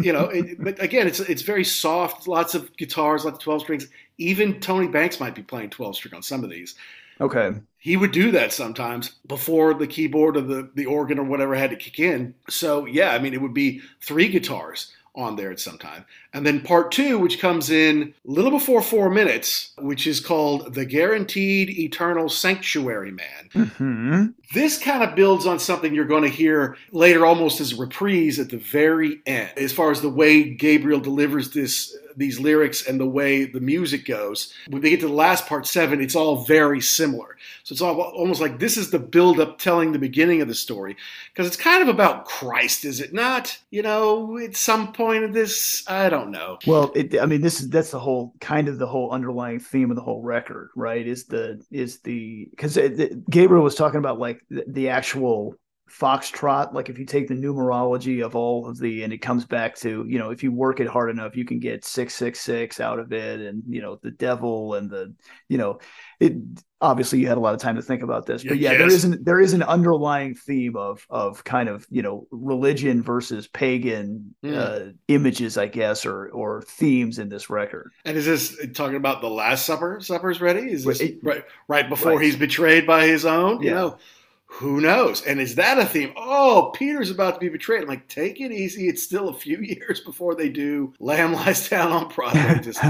You know, it, but again, it's it's very soft. Lots of guitars, lots of twelve strings. Even Tony Banks might be playing twelve string on some of these. Okay. He would do that sometimes before the keyboard or the the organ or whatever had to kick in. So yeah, I mean, it would be three guitars on there at some time. And then part two, which comes in a little before four minutes, which is called The Guaranteed Eternal Sanctuary Man. Mm-hmm. This kind of builds on something you're going to hear later almost as a reprise at the very end, as far as the way Gabriel delivers this these lyrics and the way the music goes. When they get to the last part seven, it's all very similar. So it's all almost like this is the build up telling the beginning of the story because it's kind of about Christ, is it not? You know, at some point of this, I don't know. Well, it, I mean, this is that's the whole kind of the whole underlying theme of the whole record, right? Is the is the because Gabriel was talking about like the, the actual foxtrot like if you take the numerology of all of the and it comes back to you know if you work it hard enough you can get 666 out of it and you know the devil and the you know it obviously you had a lot of time to think about this but yeah yes. there isn't there is an underlying theme of of kind of you know religion versus pagan mm. uh, images i guess or or themes in this record and is this talking about the last supper supper's ready is this it, right right before right. he's betrayed by his own yeah. you know who knows? And is that a theme? Oh, Peter's about to be betrayed. I'm like, take it easy. It's still a few years before they do Lamb Lies Down on Broadway. Just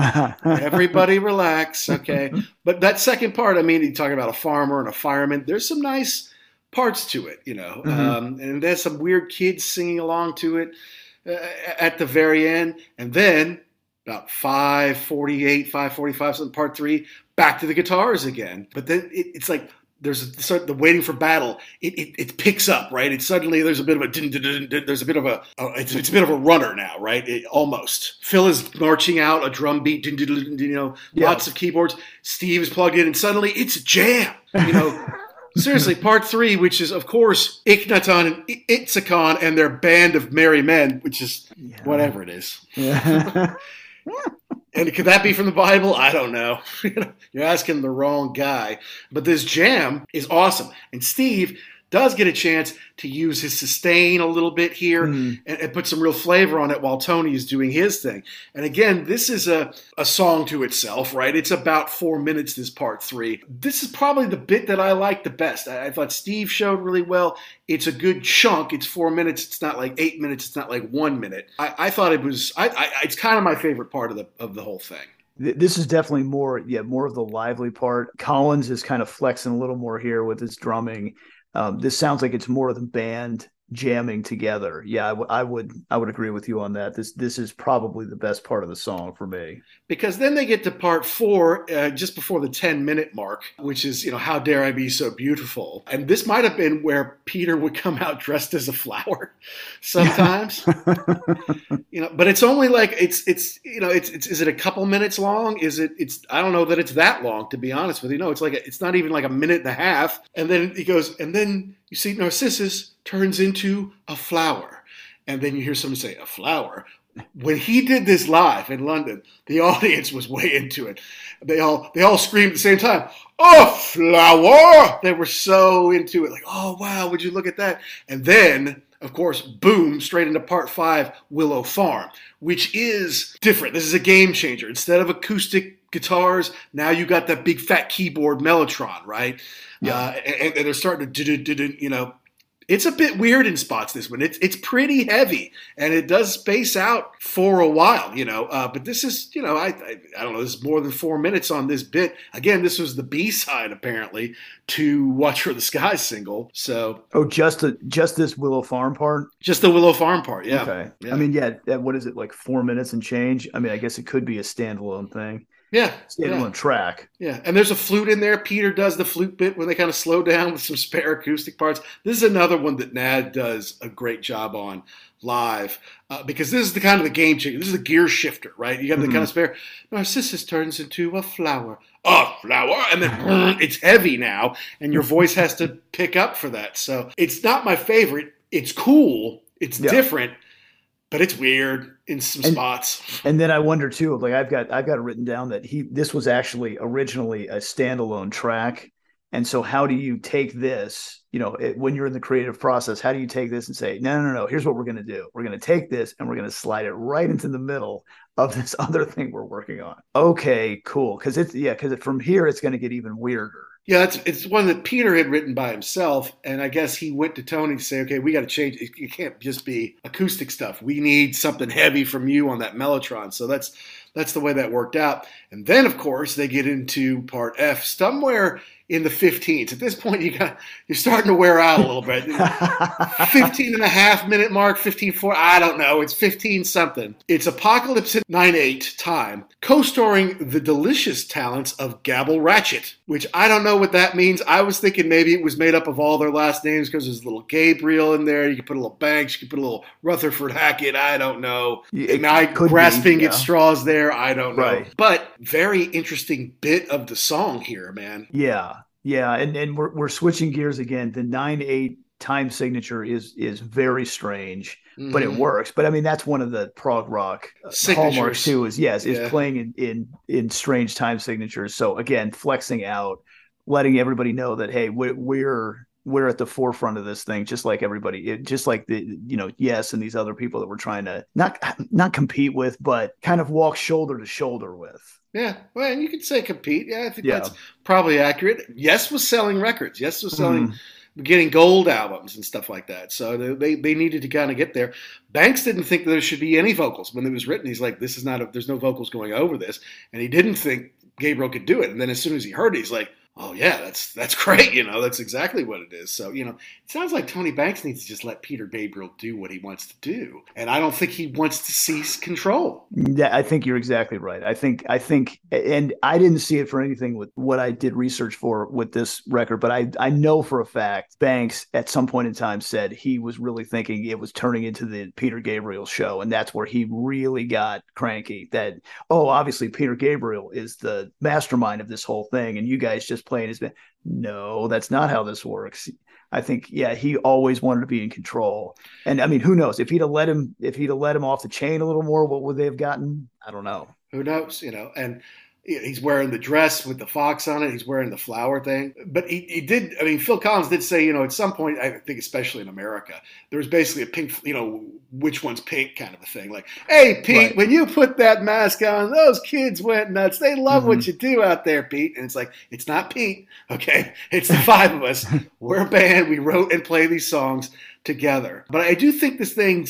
everybody relax, okay? But that second part, I mean, you talking about a farmer and a fireman. There's some nice parts to it, you know, mm-hmm. um, and there's some weird kids singing along to it uh, at the very end, and then about 548 545 something part three back to the guitars again but then it, it's like there's a, the waiting for battle. It, it, it, picks up, right? It suddenly there's a bit of a there's a bit of a it's, it's a bit of a runner now, right? It, almost. Phil is marching out a drum beat, you know, yeah. lots of keyboards. Steve is plugged in, and suddenly it's a jam. You know, seriously, part three, which is of course Ikhnaton and Itsacon and their band of merry men, which is yeah. whatever it is. Yeah. And could that be from the Bible? I don't know. You're asking the wrong guy. But this jam is awesome. And Steve does get a chance to use his sustain a little bit here mm. and, and, put some real flavor on it while Tony is doing his thing. And again, this is a, a song to itself, right? It's about four minutes, this part three. This is probably the bit that I like the best. I, I thought Steve showed really well. It's a good chunk. It's four minutes. It's not like eight minutes. It's not like one minute. I, I thought it was, I, I, it's kind of my favorite part of the, of the whole thing this is definitely more yeah more of the lively part collins is kind of flexing a little more here with his drumming um, this sounds like it's more of the band jamming together. Yeah, I, w- I would I would agree with you on that. This this is probably the best part of the song for me. Because then they get to part four uh, just before the ten minute mark, which is you know how dare I be so beautiful, and this might have been where Peter would come out dressed as a flower, sometimes. you know, but it's only like it's it's you know it's, it's is it a couple minutes long? Is it it's I don't know that it's that long to be honest with you. No, it's like a, it's not even like a minute and a half, and then he goes and then you see Narcissus turns into a flower. And then you hear someone say, a flower. When he did this live in London, the audience was way into it. They all they all screamed at the same time, "A flower!" They were so into it, like, "Oh wow, would you look at that?" And then, of course, boom, straight into part five, Willow Farm, which is different. This is a game changer. Instead of acoustic guitars, now you got that big fat keyboard Mellotron, right? Yeah, uh, and, and, they're starting to, do, do, do, you know, it's a bit weird in spots. This one, it's it's pretty heavy, and it does space out for a while, you know. Uh, but this is, you know, I, I, I don't know. This is more than four minutes on this bit. Again, this was the B side apparently to Watch for the Sky single. So oh, just a, just this Willow Farm part, just the Willow Farm part. Yeah. Okay. Yeah. I mean, yeah. What is it like? Four minutes and change. I mean, I guess it could be a standalone thing. Yeah, standalone yeah. track. Yeah, and there's a flute in there. Peter does the flute bit when they kind of slow down with some spare acoustic parts. This is another one that Nad does a great job on live uh, because this is the kind of the game changer. This is the gear shifter, right? You got mm-hmm. the kind of spare. Narcissus turns into a flower, a flower, and then it's heavy now, and your voice has to pick up for that. So it's not my favorite. It's cool. It's yeah. different but it's weird in some and, spots. And then I wonder too, like I've got I've got it written down that he this was actually originally a standalone track, And so, how do you take this? You know, it, when you're in the creative process, how do you take this and say, no, no, no, here's what we're going to do. We're going to take this and we're going to slide it right into the middle of this other thing we're working on. Okay, cool. Because it's, yeah, because from here, it's going to get even weirder. Yeah, it's it's one that Peter had written by himself, and I guess he went to Tony to say, "Okay, we got to change. It, it can't just be acoustic stuff. We need something heavy from you on that mellotron." So that's that's the way that worked out. And then, of course, they get into part F somewhere in the 15s. At this point, you got you're starting to wear out a little bit. 15 and a half minute mark, 15 4, I don't know. It's 15 something. It's Apocalypse at 9 8 time, co starring the delicious talents of Gabble Ratchet, which I don't know what that means. I was thinking maybe it was made up of all their last names because there's a little Gabriel in there. You could put a little Banks, you could put a little Rutherford Hackett. I don't know. Am I grasping be, yeah. at straws there? I don't know. Right. But very interesting bit of the song here, man. Yeah. Yeah, and and we're we're switching gears again. The nine eight time signature is is very strange, mm-hmm. but it mm-hmm. works. But I mean, that's one of the prog rock uh, hallmarks too. Is yes, yeah. is playing in in in strange time signatures. So again, flexing out, letting everybody know that hey, we're, we're we're at the forefront of this thing, just like everybody, it, just like the you know yes, and these other people that we're trying to not not compete with, but kind of walk shoulder to shoulder with. Yeah, well, you could say compete. Yeah, I think yeah. that's probably accurate. Yes was selling records. Yes was selling, mm. getting gold albums and stuff like that. So they they needed to kind of get there. Banks didn't think there should be any vocals when it was written. He's like, this is not a, there's no vocals going over this, and he didn't think Gabriel could do it. And then as soon as he heard it, he's like, oh yeah, that's that's great. You know, that's exactly what it is. So you know, it sounds like Tony Banks needs to just let Peter Gabriel do what he wants to do, and I don't think he wants to seize control. Yeah, I think you're exactly right. I think I think, and I didn't see it for anything with what I did research for with this record, but I I know for a fact Banks at some point in time said he was really thinking it was turning into the Peter Gabriel show, and that's where he really got cranky. That oh, obviously Peter Gabriel is the mastermind of this whole thing, and you guys just playing his band. No, that's not how this works. I think, yeah, he always wanted to be in control. And I mean, who knows if he'd have let him, if he'd have let him off the chain a little more, what would they have gotten? I don't know. Who knows? You know, and he's wearing the dress with the fox on it. He's wearing the flower thing. But he, he did, I mean, Phil Collins did say, you know, at some point, I think especially in America, there was basically a pink, you know, which one's pink kind of a thing. Like, hey, Pete, right. when you put that mask on, those kids went nuts. They love mm-hmm. what you do out there, Pete. And it's like, it's not Pete, okay? It's the five of us. We're a band. We wrote and play these songs together. But I do think this thing,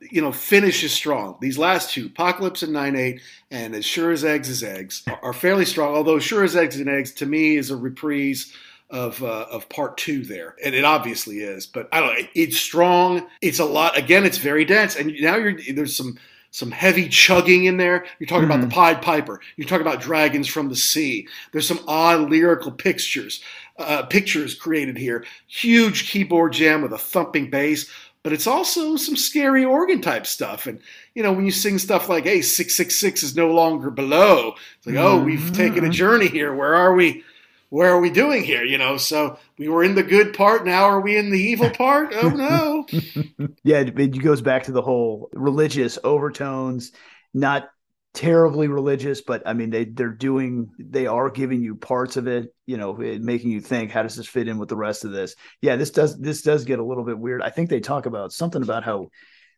you know, finishes strong. These last two, Apocalypse and 9 8, and As Sure as Eggs is Eggs, are fairly strong. Although Sure as Eggs and Eggs, to me, is a reprise of uh, of part two there, and it obviously is. But I don't know. It's strong. It's a lot. Again, it's very dense, and now you're there's some some heavy chugging in there. You're talking mm-hmm. about the mm-hmm. Pied Piper. You're talking about dragons from the sea. There's some odd lyrical pictures uh, pictures created here. Huge keyboard jam with a thumping bass, but it's also some scary organ type stuff. And you know, when you sing stuff like "Hey, six six six is no longer below," it's like, oh, we've mm-hmm. taken a journey here. Where are we? Where are we doing here? You know, so we were in the good part. Now are we in the evil part? Oh no! yeah, it goes back to the whole religious overtones, not terribly religious, but I mean they they're doing they are giving you parts of it, you know, making you think how does this fit in with the rest of this? Yeah, this does this does get a little bit weird. I think they talk about something about how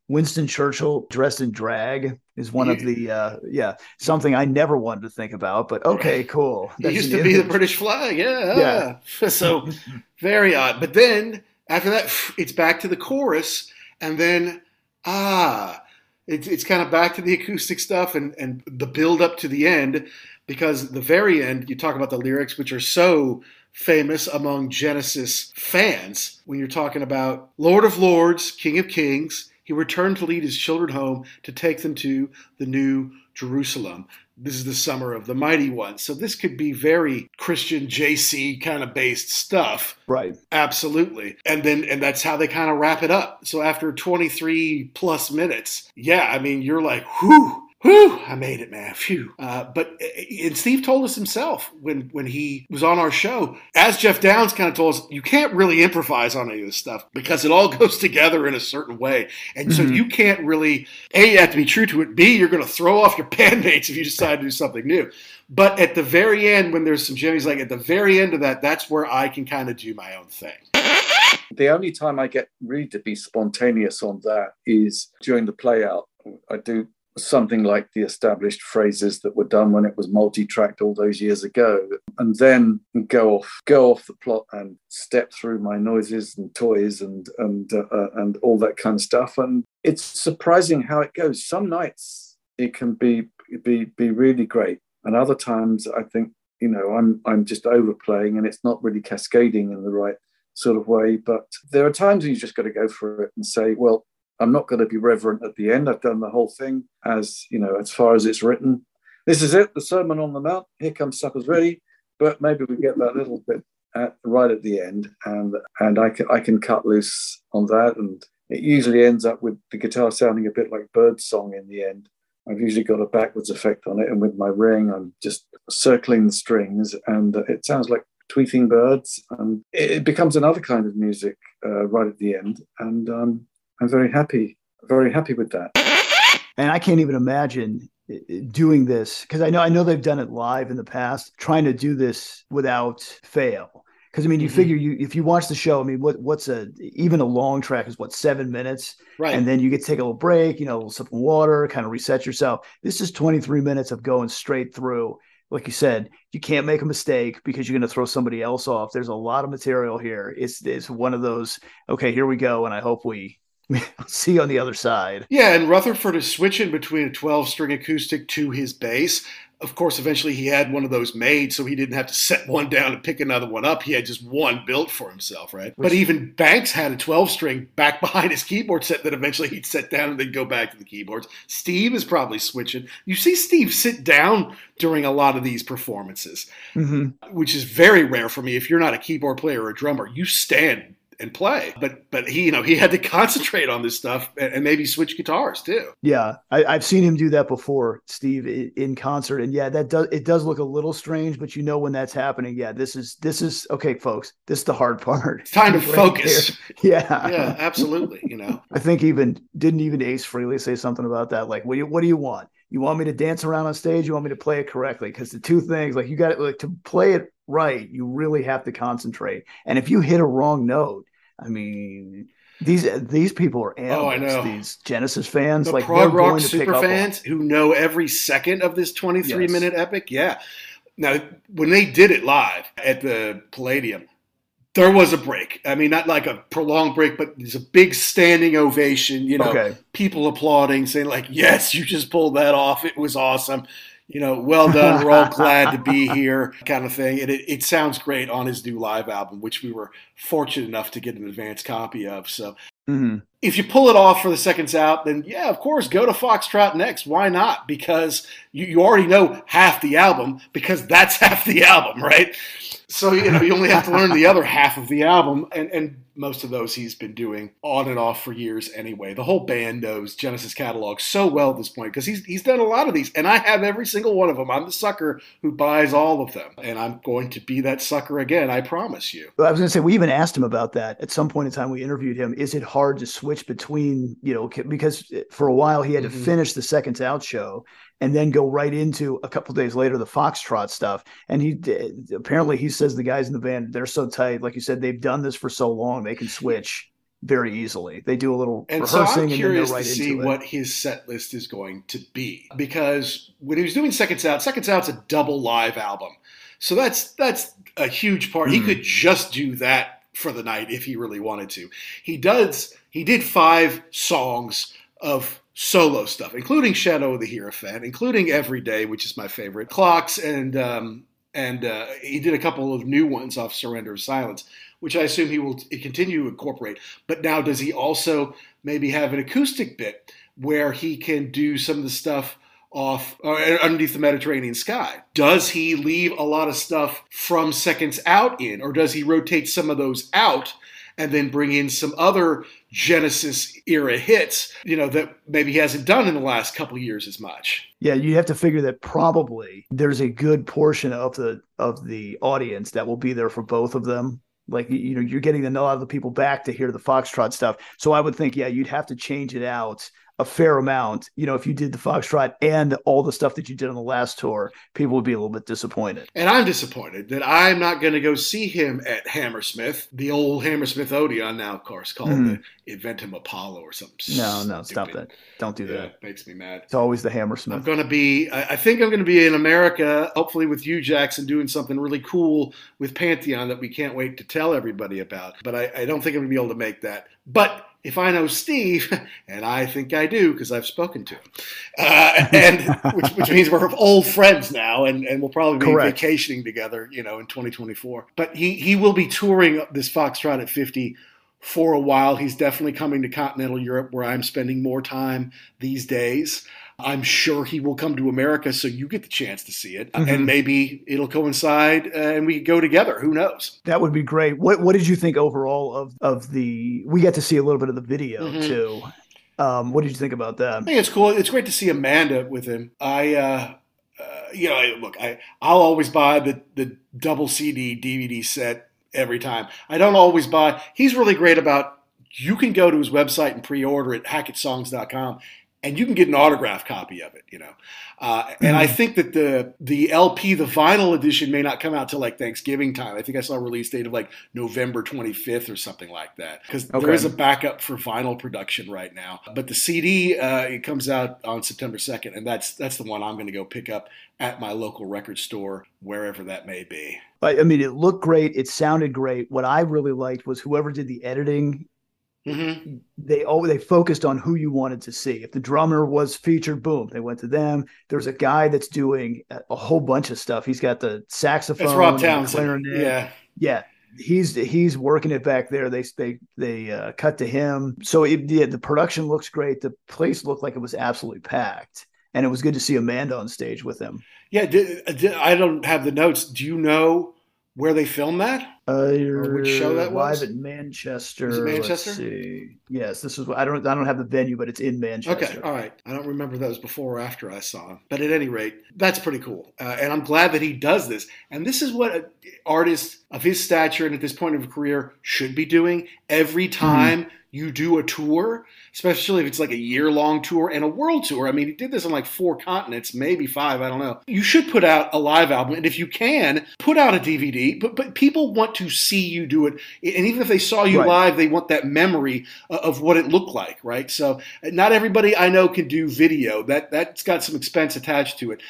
Winston Churchill dressed in drag is one of the uh yeah something I never wanted to think about, but okay, cool. That's it used to image. be the British flag, yeah. Yeah. so very odd. But then after that, it's back to the chorus, and then ah it's, it's kind of back to the acoustic stuff and, and the build up to the end because the very end you talk about the lyrics which are so famous among genesis fans when you're talking about lord of lords king of kings he returned to lead his children home to take them to the new jerusalem this is the summer of the mighty one. So this could be very Christian JC kind of based stuff. Right. Absolutely. And then and that's how they kind of wrap it up. So after 23 plus minutes, yeah, I mean you're like, whew, Whew, I made it, man. Phew. Uh, but and Steve told us himself when when he was on our show, as Geoff Downes kind of told us, you can't really improvise on any of this stuff because it all goes together in a certain way, and mm-hmm. so you can't really a you have to be true to it. B you're going to throw off your bandmates if you decide to do something new. But at the very end, when there's some jimmies, like at the very end of that, that's where I can kind of do my own thing. The only time I get really to be spontaneous on that is during the play out. I do something like the established phrases that were done when it was multi-tracked all those years ago and then go off go off the plot and step through my noises and toys and and uh, uh, and all that kind of stuff. And it's surprising how it goes. Some nights it can be be be really great and other times i think you know i'm i'm just overplaying and it's not really cascading in the right sort of way. But there are times when you just got to go for it and say well I'm not going to be reverent at the end. I've done the whole thing as you know, as far as it's written. This is it, the Sermon on the Mount. Here comes supper's ready. But maybe we get that little bit at, right at the end, and and I can I can cut loose on that, and it usually ends up with the guitar sounding a bit like bird song in the end. I've usually got a backwards effect on it, and with my ring, I'm just circling the strings, and it sounds like tweeting birds, and it becomes another kind of music uh, right at the end. And um, I'm very happy, very happy with that. And I can't even imagine uh, doing this because I know I know they've done it live in the past, trying to do this without fail. Because I mean, you mm-hmm. figure you if you watch the show, I mean, what what's a even a long track is what seven minutes, right? And then you get to take a little break, you know, a little sip of water, kind of reset yourself. This is 23 minutes of going straight through. Like you said, you can't make a mistake because you're going to throw somebody else off. There's a lot of material here. It's it's one of those. Okay, here we go, and I hope we see you on the other side. Yeah, and Rutherford is switching between a 12 string acoustic to his bass. Of course, eventually he had one of those made, so he didn't have to set one down and pick another one up. He had just one built for himself, right? Which, but even Banks had a 12 string back behind his keyboard set that eventually he'd set down and then go back to the keyboards. Steve is probably switching. You see Steve sit down during a lot of these performances, mm-hmm. which is very rare for me. If you're not a keyboard player or a drummer, you stand and play. But but he you know he had to concentrate on this stuff and, and maybe switch guitars too. Yeah, I, have seen him do that before, Steve, in concert, and yeah, that does it does look a little strange, but you know when that's happening. Yeah, this is this is okay, folks. This is the hard part. It's time to focus. Yeah, yeah, absolutely. You know, I think even didn't even Ace Frehley say something about that? Like, what do you what do you want? You want me to dance around on stage? You want me to play it correctly? Because the two things, like you got to like to play it right, you really have to concentrate. And if you hit a wrong note, I mean, these these people are animals. Oh, I know. These Genesis fans, the like prog rock super fans who know every second of this 23 yes. minute epic. Yeah. Now, when they did it live at the Palladium, there was a break. I mean, not like a prolonged break, but there's a big standing ovation. You know, okay. people applauding, saying like, "Yes, you just pulled that off. It was awesome." You know, well done. We're all glad to be here, kind of thing. And it, it sounds great on his new live album, which we were fortunate enough to get an advance copy of. So mm-hmm. If you pull it off for the seconds out, then yeah, of course, go to Foxtrot next. Why not? Because you, you already know half the album, because that's half the album, right? So you know you only have to learn the other half of the album, and and most of those he's been doing on and off for years anyway. The whole band knows Genesis catalog so well at this point because he's he's done a lot of these, and I have every single one of them. I'm the sucker who buys all of them, and I'm going to be that sucker again. I promise you. Well, I was going to say we even asked him about that at some point in time. We interviewed him. Is it hard to switch between you know because for a while he had to mm-hmm. finish the Seconds Out show and then go right into a couple days later the Foxtrot stuff. And he apparently he says the guys in the band they're so tight, like you said, they've done this for so long they can switch very easily. They do a little and rehearsing so I'm curious and then right to see what his set list is going to be because when he was doing Seconds Out, Seconds Out's a double live album, so that's that's a huge part. Mm. He could just do that for the night if he really wanted to. He does. He did five songs of solo stuff, including Shadow of the Hierophant, including Every Day, which is my favorite, Clocks, and um, and uh, he did a couple of new ones off Surrender of Silence, which I assume he will continue to incorporate. But now, does he also maybe have an acoustic bit where he can do some of the stuff? off uh, underneath the Mediterranean sky. Does he leave a lot of stuff from seconds out in, or does he rotate some of those out and then bring in some other Genesis era hits, you know, that maybe he hasn't done in the last couple years as much. Yeah, you have to figure that probably there's a good portion of the of the audience that will be there for both of them. Like you know, you're getting a lot of the people back to hear the Foxtrot stuff. So I would think, yeah, you'd have to change it out a fair amount. You know, if you did the Foxtrot and all the stuff that you did on the last tour, people would be a little bit disappointed. And I'm disappointed that I'm not going to go see him at Hammersmith, the old Hammersmith Odeon, now of course called mm-hmm. the Eventim Apollo or something. No, no, stupid. stop that! Don't do yeah, that. Makes me mad. It's always the Hammersmith. I'm going to be. I think I'm going to be in America, hopefully with you, Jackson, doing something really cool with Pantheon that we can't wait to tell everybody about. But I, I don't think I'm going to be able to make that. But if I know Steve, and I think I do because I've spoken to him, uh, and which, which, means we're old friends now, and, and we'll probably be Correct. vacationing together, you know, in 2024. But he he will be touring this Foxtrot at 50 for a while. He's definitely coming to continental Europe, where I'm spending more time these days. I'm sure he will come to America so you get the chance to see it. Mm-hmm. And maybe it'll coincide uh, and we go together. Who knows? That would be great. What what did you think overall of of the we got to see a little bit of the video mm-hmm. too. Um, what did you think about that? I think it's cool. It's great to see Amanda with him. I uh, uh, you know, look, I I'll always buy the the double CD DVD set every time. I don't always buy. He's really great about you can go to his website and pre-order it hackettsongs.com and you can get an autograph copy of it, you know. Uh, and mm-hmm. I think that the the LP, the vinyl edition, may not come out till like Thanksgiving time. I think I saw a release date of like November 25th or something like that, because okay. there is a backup for vinyl production right now. But the CD uh, it comes out on September 2nd, and that's that's the one I'm going to go pick up at my local record store, wherever that may be. I mean, it looked great. It sounded great. What I really liked was whoever did the editing Mm-hmm. They oh they focused on who you wanted to see. If the drummer was featured, boom, they went to them. There's a guy that's doing a whole bunch of stuff. He's got the saxophone, that's Rob Townsend. Yeah, yeah. He's he's working it back there. They they they uh, cut to him. So it, yeah, the production looks great. The place looked like it was absolutely packed, and it was good to see Amanda on stage with him. Yeah, did, did, I don't have the notes. Do you know where they filmed that? Uh, which show that was? Live at Manchester. Is it Manchester? Let's see. Yes, this is. I don't. I don't have the venue, but it's in Manchester. Okay, all right. I don't remember that was before or after I saw him, but at any rate, that's pretty cool. Uh, and I'm glad that he does this. And this is what an artist of his stature and at this point of career should be doing every mm-hmm. time. Mm you do a tour, especially if it's like a year long tour and a world tour. I mean, he did this on like four continents, maybe five, I don't know. You should put out a live album. And if you can, put out a DVD. But, but people want to see you do it. And even if they saw you right. live, they want that memory of what it looked like, right? So not everybody I know can do video. That, that's got some expense attached to it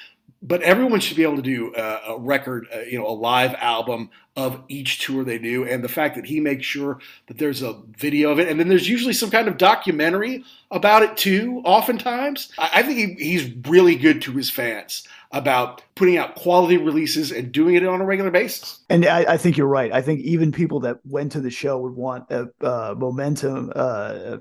but everyone should be able to do a, a record, uh, you know, a live album of each tour they do. And the fact that he makes sure that there's a video of it, and then there's usually some kind of documentary about it too. Oftentimes, I, I think he, he's really good to his fans about putting out quality releases and doing it on a regular basis. And I, I think you're right. I think even people that went to the show would want a, a momentum, uh,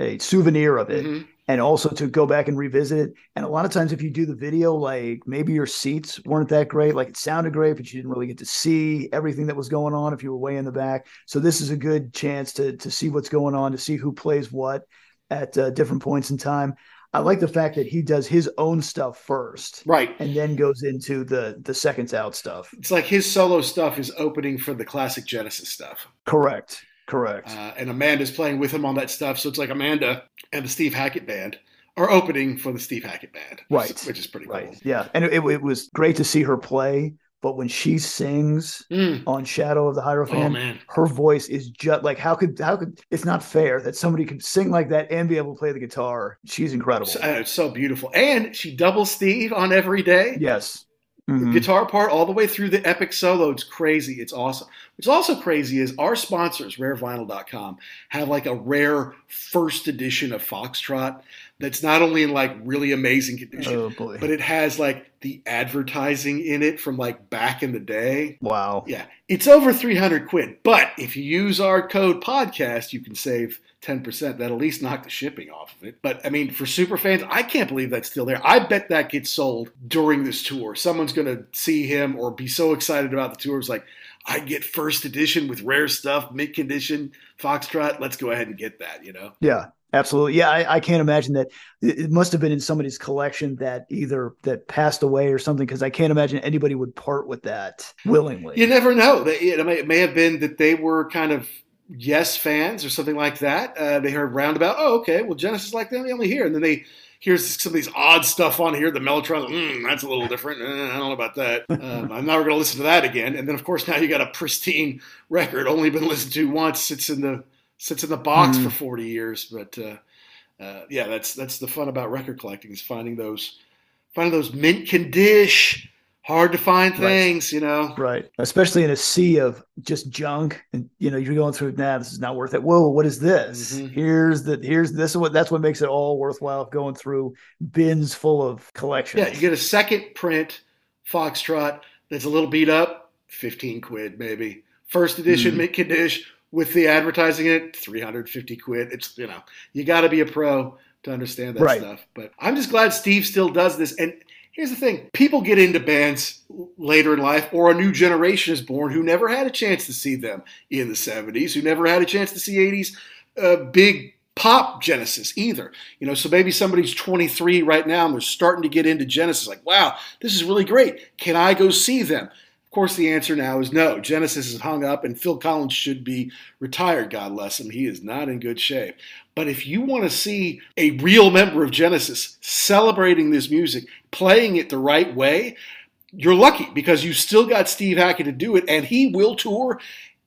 a souvenir of it. Mm-hmm and also to go back and revisit it. And a lot of times, if you do the video, like maybe your seats weren't that great, like it sounded great, but you didn't really get to see everything that was going on if you were way in the back. So this is a good chance to to see what's going on, to see who plays what at uh, different points in time. I like the fact that he does his own stuff first, right, and then goes into the the seconds out stuff. It's like his solo stuff is opening for the classic Genesis stuff. Correct. Correct. Uh, and Amanda's playing with him on that stuff. So it's like Amanda and the Steve Hackett band are opening for the Steve Hackett band. Right. Which is pretty right. cool. Yeah. And it, it, was great to see her play. But when she sings mm. on Shadow of the Hierophant, oh, her voice is just like how could how could it's not fair that somebody could sing like that and be able to play the guitar. She's incredible. So, uh, it's so beautiful, and she doubles Steve on every day. Yes, Mm-hmm. The guitar part all the way through the epic solo, it's crazy. It's awesome. What's also crazy is our sponsors, rarevinyl.com, have like a rare first edition of Foxtrot that's not only in like really amazing condition, oh, but it has like the advertising in it from like back in the day. Wow. Yeah. It's over 300 quid. But if you use our code podcast, you can save 10%. That at least knock the shipping off of it. But I mean, for super fans, I can't believe that's still there. I bet that gets sold during this tour. Someone's going to see him or be so excited about the tour. It's like, I get first edition with rare stuff, mint condition, Foxtrot. Let's go ahead and get that, you know? Yeah, absolutely. Yeah, I, I can't imagine that. It must have been in somebody's collection that either that passed away or something, because I can't imagine anybody would part with that willingly. You never know. It may, have been that they were kind of Yes fans or something like that. Uh, they heard roundabout, oh, okay, well, Genesis like them, they only hear. And then they here's some of these odd stuff on here. The Mellotron, mm, that's a little different. Eh, I don't know about that. Um, I'm never going to listen to that again. And then, of course, now you got a pristine record, only been listened to once. Sits in the sits in the box mm. for 40 years. But uh, uh, yeah, that's that's the fun about record collecting is finding those finding those mint condition hard to find things, right. you know. Right. Especially in a sea of just junk, and you know, you're going through. Nah, this is not worth it. Whoa, what is this? Mm-hmm. Here's the here's this is what that's what makes it all worthwhile. Going through bins full of collections. Yeah, you get a second print Foxtrot that's a little beat up, fifteen quid maybe. First edition mm-hmm. mint condition with the advertising in it, three hundred fifty quid. It's you know, you got to be a pro to understand that right. stuff. But I'm just glad Steve still does this and Here's the thing people get into bands later in life, or a new generation is born who never had a chance to see them in the 70s, who never had a chance to see 80s uh, big pop Genesis either. You know, so maybe somebody's 23 right now and they're starting to get into Genesis, like, wow, this is really great. Can I go see them? Of course, the answer now is no. Genesis is hung up, and Phil Collins should be retired, God bless him. He is not in good shape. But if you want to see a real member of Genesis celebrating this music, playing it the right way, you're lucky because you still got Steve Hackett to do it, and he will tour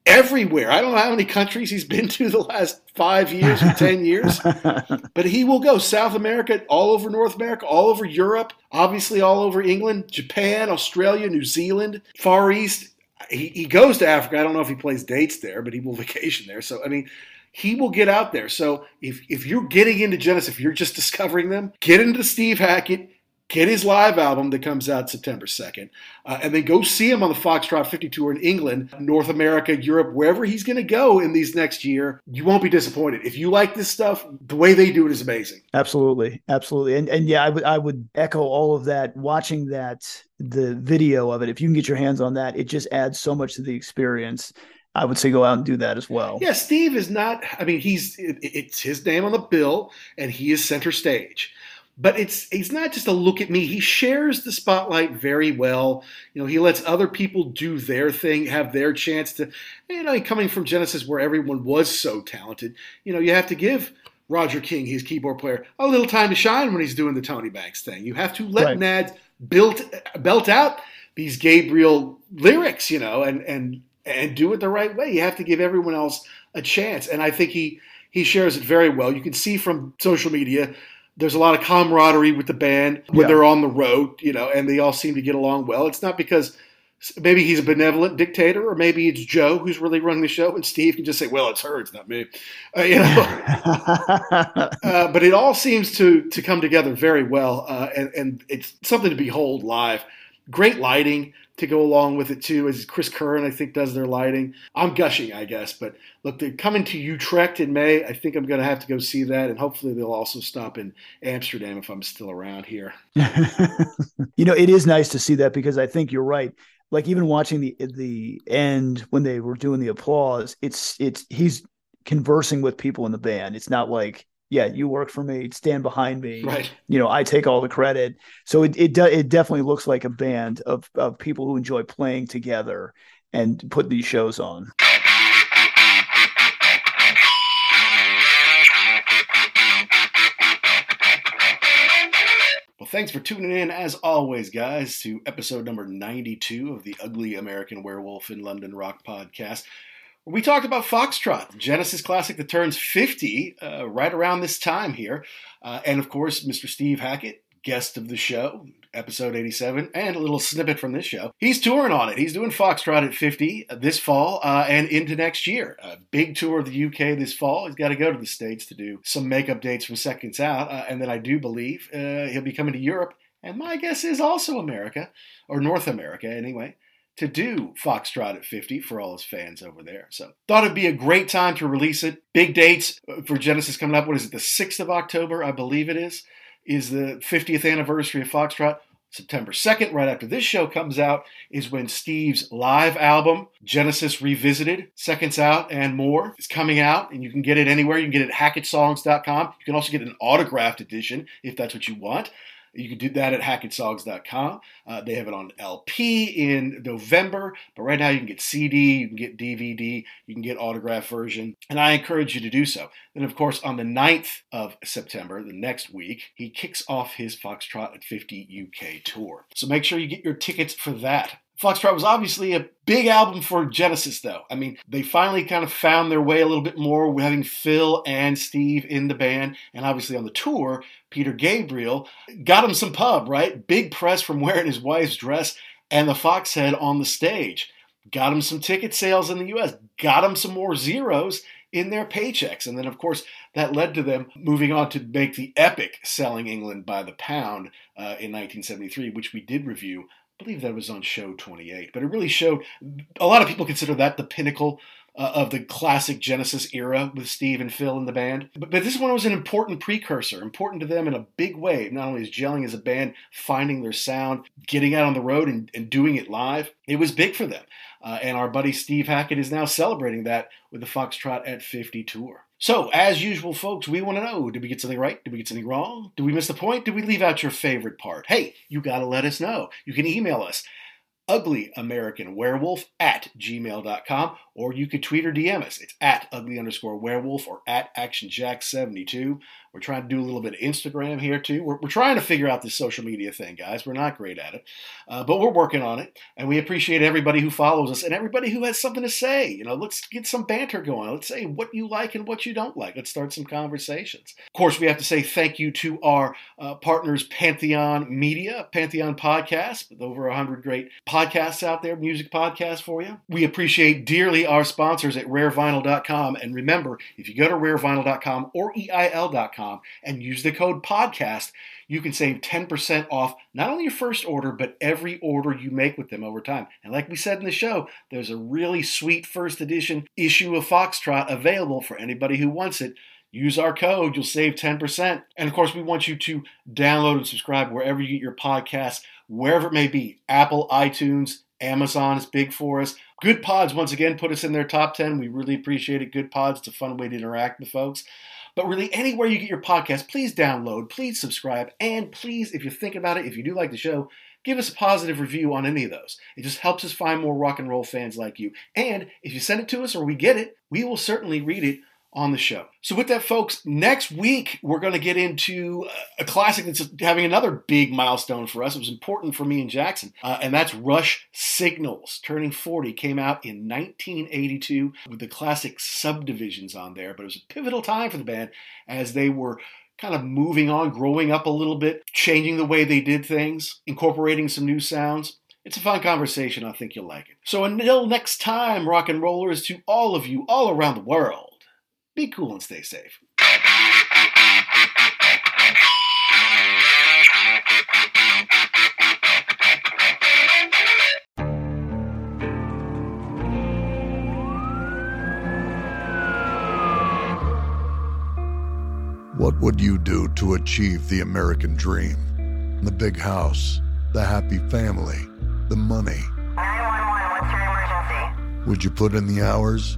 everywhere. I don't know how many countries he's been to the last five years or 10 years, but he will go South America, all over North America, all over Europe, obviously all over England, Japan, Australia, New Zealand, Far East. He, he goes to Africa. I don't know if he plays dates there, but he will vacation there. So, I mean, he will get out there. So if, if you're getting into Genesis, if you're just discovering them, get into Steve Hackett, get his live album that comes out September 2nd, uh, and then go see him on the Foxtrot 50 tour in England, North America, Europe, wherever he's going to go in these next year. You won't be disappointed. If you like this stuff, the way they do it is amazing. Absolutely. Absolutely. And, and yeah, I would, I would echo all of that. Watching that, the video of it, if you can get your hands on that, it just adds so much to the experience. I would say go out and do that as well. Yeah, Steve is not. I mean, he's it, it's his name on the bill, and he is center stage but it's it's not just a look at me. He shares the spotlight very well. You know, he lets other people do their thing, have their chance to. You know, coming from Genesis, where everyone was so talented, you know, you have to give Roger King, his keyboard player, a little time to shine when he's doing the Tony Banks thing. You have to let right. Nad build belt out these Gabriel lyrics, you know, and and and do it the right way. You have to give everyone else a chance, and I think he he shares it very well. You can see from social media there's a lot of camaraderie with the band when yeah. they're on the road, you know, and they all seem to get along well. It's not because maybe he's a benevolent dictator, or maybe it's Jo who's really running the show, and Steve can just say, "Well, it's her, it's not me," uh, you know. uh, but it all seems to to come together very well, uh, and, and it's something to behold live. Great lighting to go along with it too, as Chris Curran I think does their lighting. I'm gushing, I guess, but look, they're coming to Utrecht in May. I think I'm going to have to go see that, and hopefully they'll also stop in Amsterdam if I'm still around here. you know, it is nice to see that because I think you're right. Like even watching the the end when they were doing the applause, it's it's he's conversing with people in the band. It's not like yeah, you work for me, stand behind me. Right. You know, I take all the credit. So it it, do, it definitely looks like a band of of people who enjoy playing together and put these shows on. Well, thanks for tuning in, as always, guys, to episode number 92 of the Ugly American Werewolf in London Rock podcast. We talked about Foxtrot, Genesis classic that turns 50 uh, right around this time here. Uh, and of course, Mr. Steve Hackett, guest of the show, episode 87, and a little snippet from this show. He's touring on it. He's doing Foxtrot at 50 this fall uh, and into next year. A big tour of the UK this fall. He's got to go to the States to do some makeup dates from Seconds Out. Uh, and then I do believe uh, he'll be coming to Europe. And my guess is also America, or North America anyway to do Foxtrot at 50 for all his fans over there. So thought it'd be a great time to release it. Big dates for Genesis coming up. What is it? The 6th of October, I believe it is, is the 50th anniversary of Foxtrot. September 2nd, right after this show comes out, is when Steve's live album, Genesis Revisited, Seconds Out and More, is coming out, and you can get it anywhere. You can get it at hackettsongs.com. You can also get an autographed edition if that's what you want. You can do that at hackettsongs.com. Uh, they have it on LP in November, but right now you can get CD, you can get DVD, you can get autograph version, and I encourage you to do so. Then, of course, on the 9th of September, the next week, he kicks off his Foxtrot at 50 UK tour. So make sure you get your tickets for that. Foxtrot was obviously a big album for Genesis, though. I mean, they finally kind of found their way a little bit more, having Phil and Steve in the band, and obviously on the tour, Peter Gabriel got him some pub, right? Big press from wearing his wife's dress and the fox head on the stage. Got him some ticket sales in the US, got him some more zeros in their paychecks. And then, of course, that led to them moving on to make the epic Selling England by the Pound uh, in 1973, which we did review I believe that was on show 28, but it really showed a lot of people consider that the pinnacle uh, of the classic Genesis era with Steve and Phil in the band. But, but this one was an important precursor, important to them in a big way. Not only as gelling as a band, finding their sound, getting out on the road and, and doing it live, it was big for them. Uh, and our buddy Steve Hackett is now celebrating that with the Foxtrot at 50 tour. So, as usual, folks, we want to know did we get something right? Did we get something wrong? Did we miss the point? Did we leave out your favorite part? Hey, you got to let us know. You can email us uglyamericanwerewolf at gmail.com or you could tweet or DM us. It's at ugly underscore werewolf or at actionjack72. We're trying to do a little bit of Instagram here too. We're, we're trying to figure out this social media thing, guys. We're not great at it, uh, but we're working on it. And we appreciate everybody who follows us and everybody who has something to say. You know, let's get some banter going. Let's say what you like and what you don't like. Let's start some conversations. Of course, we have to say thank you to our uh, partners, Pantheon Media, Pantheon Podcast, with over 100 great podcasts out there, music podcasts for you. We appreciate dearly our sponsors at rarevinyl.com. And remember, if you go to rarevinyl.com or EIL.com, and use the code podcast, you can save 10% off not only your first order, but every order you make with them over time. And like we said in the show, there's a really sweet first edition issue of Foxtrot available for anybody who wants it. Use our code, you'll save 10%. And of course, we want you to download and subscribe wherever you get your podcasts, wherever it may be Apple, iTunes, Amazon is big for us. Good Pods, once again, put us in their top 10. We really appreciate it. Good Pods, it's a fun way to interact with folks. But really, anywhere you get your podcast, please download, please subscribe, and please, if you're thinking about it, if you do like the show, give us a positive review on any of those. It just helps us find more rock and roll fans like you. And if you send it to us or we get it, we will certainly read it on the show. So, with that, folks, next week we're going to get into a classic that's having another big milestone for us. It was important for me and Jackson, uh, and that's Rush Signals. Turning 40 came out in 1982 with the classic subdivisions on there, but it was a pivotal time for the band as they were kind of moving on, growing up a little bit, changing the way they did things, incorporating some new sounds. It's a fun conversation. I think you'll like it. So until next time, rock and rollers, to all of you all around the world. Be cool and stay safe. What would you do to achieve the American dream? The big house, the happy family, the money. 911, what's your emergency? Would you put in the hours?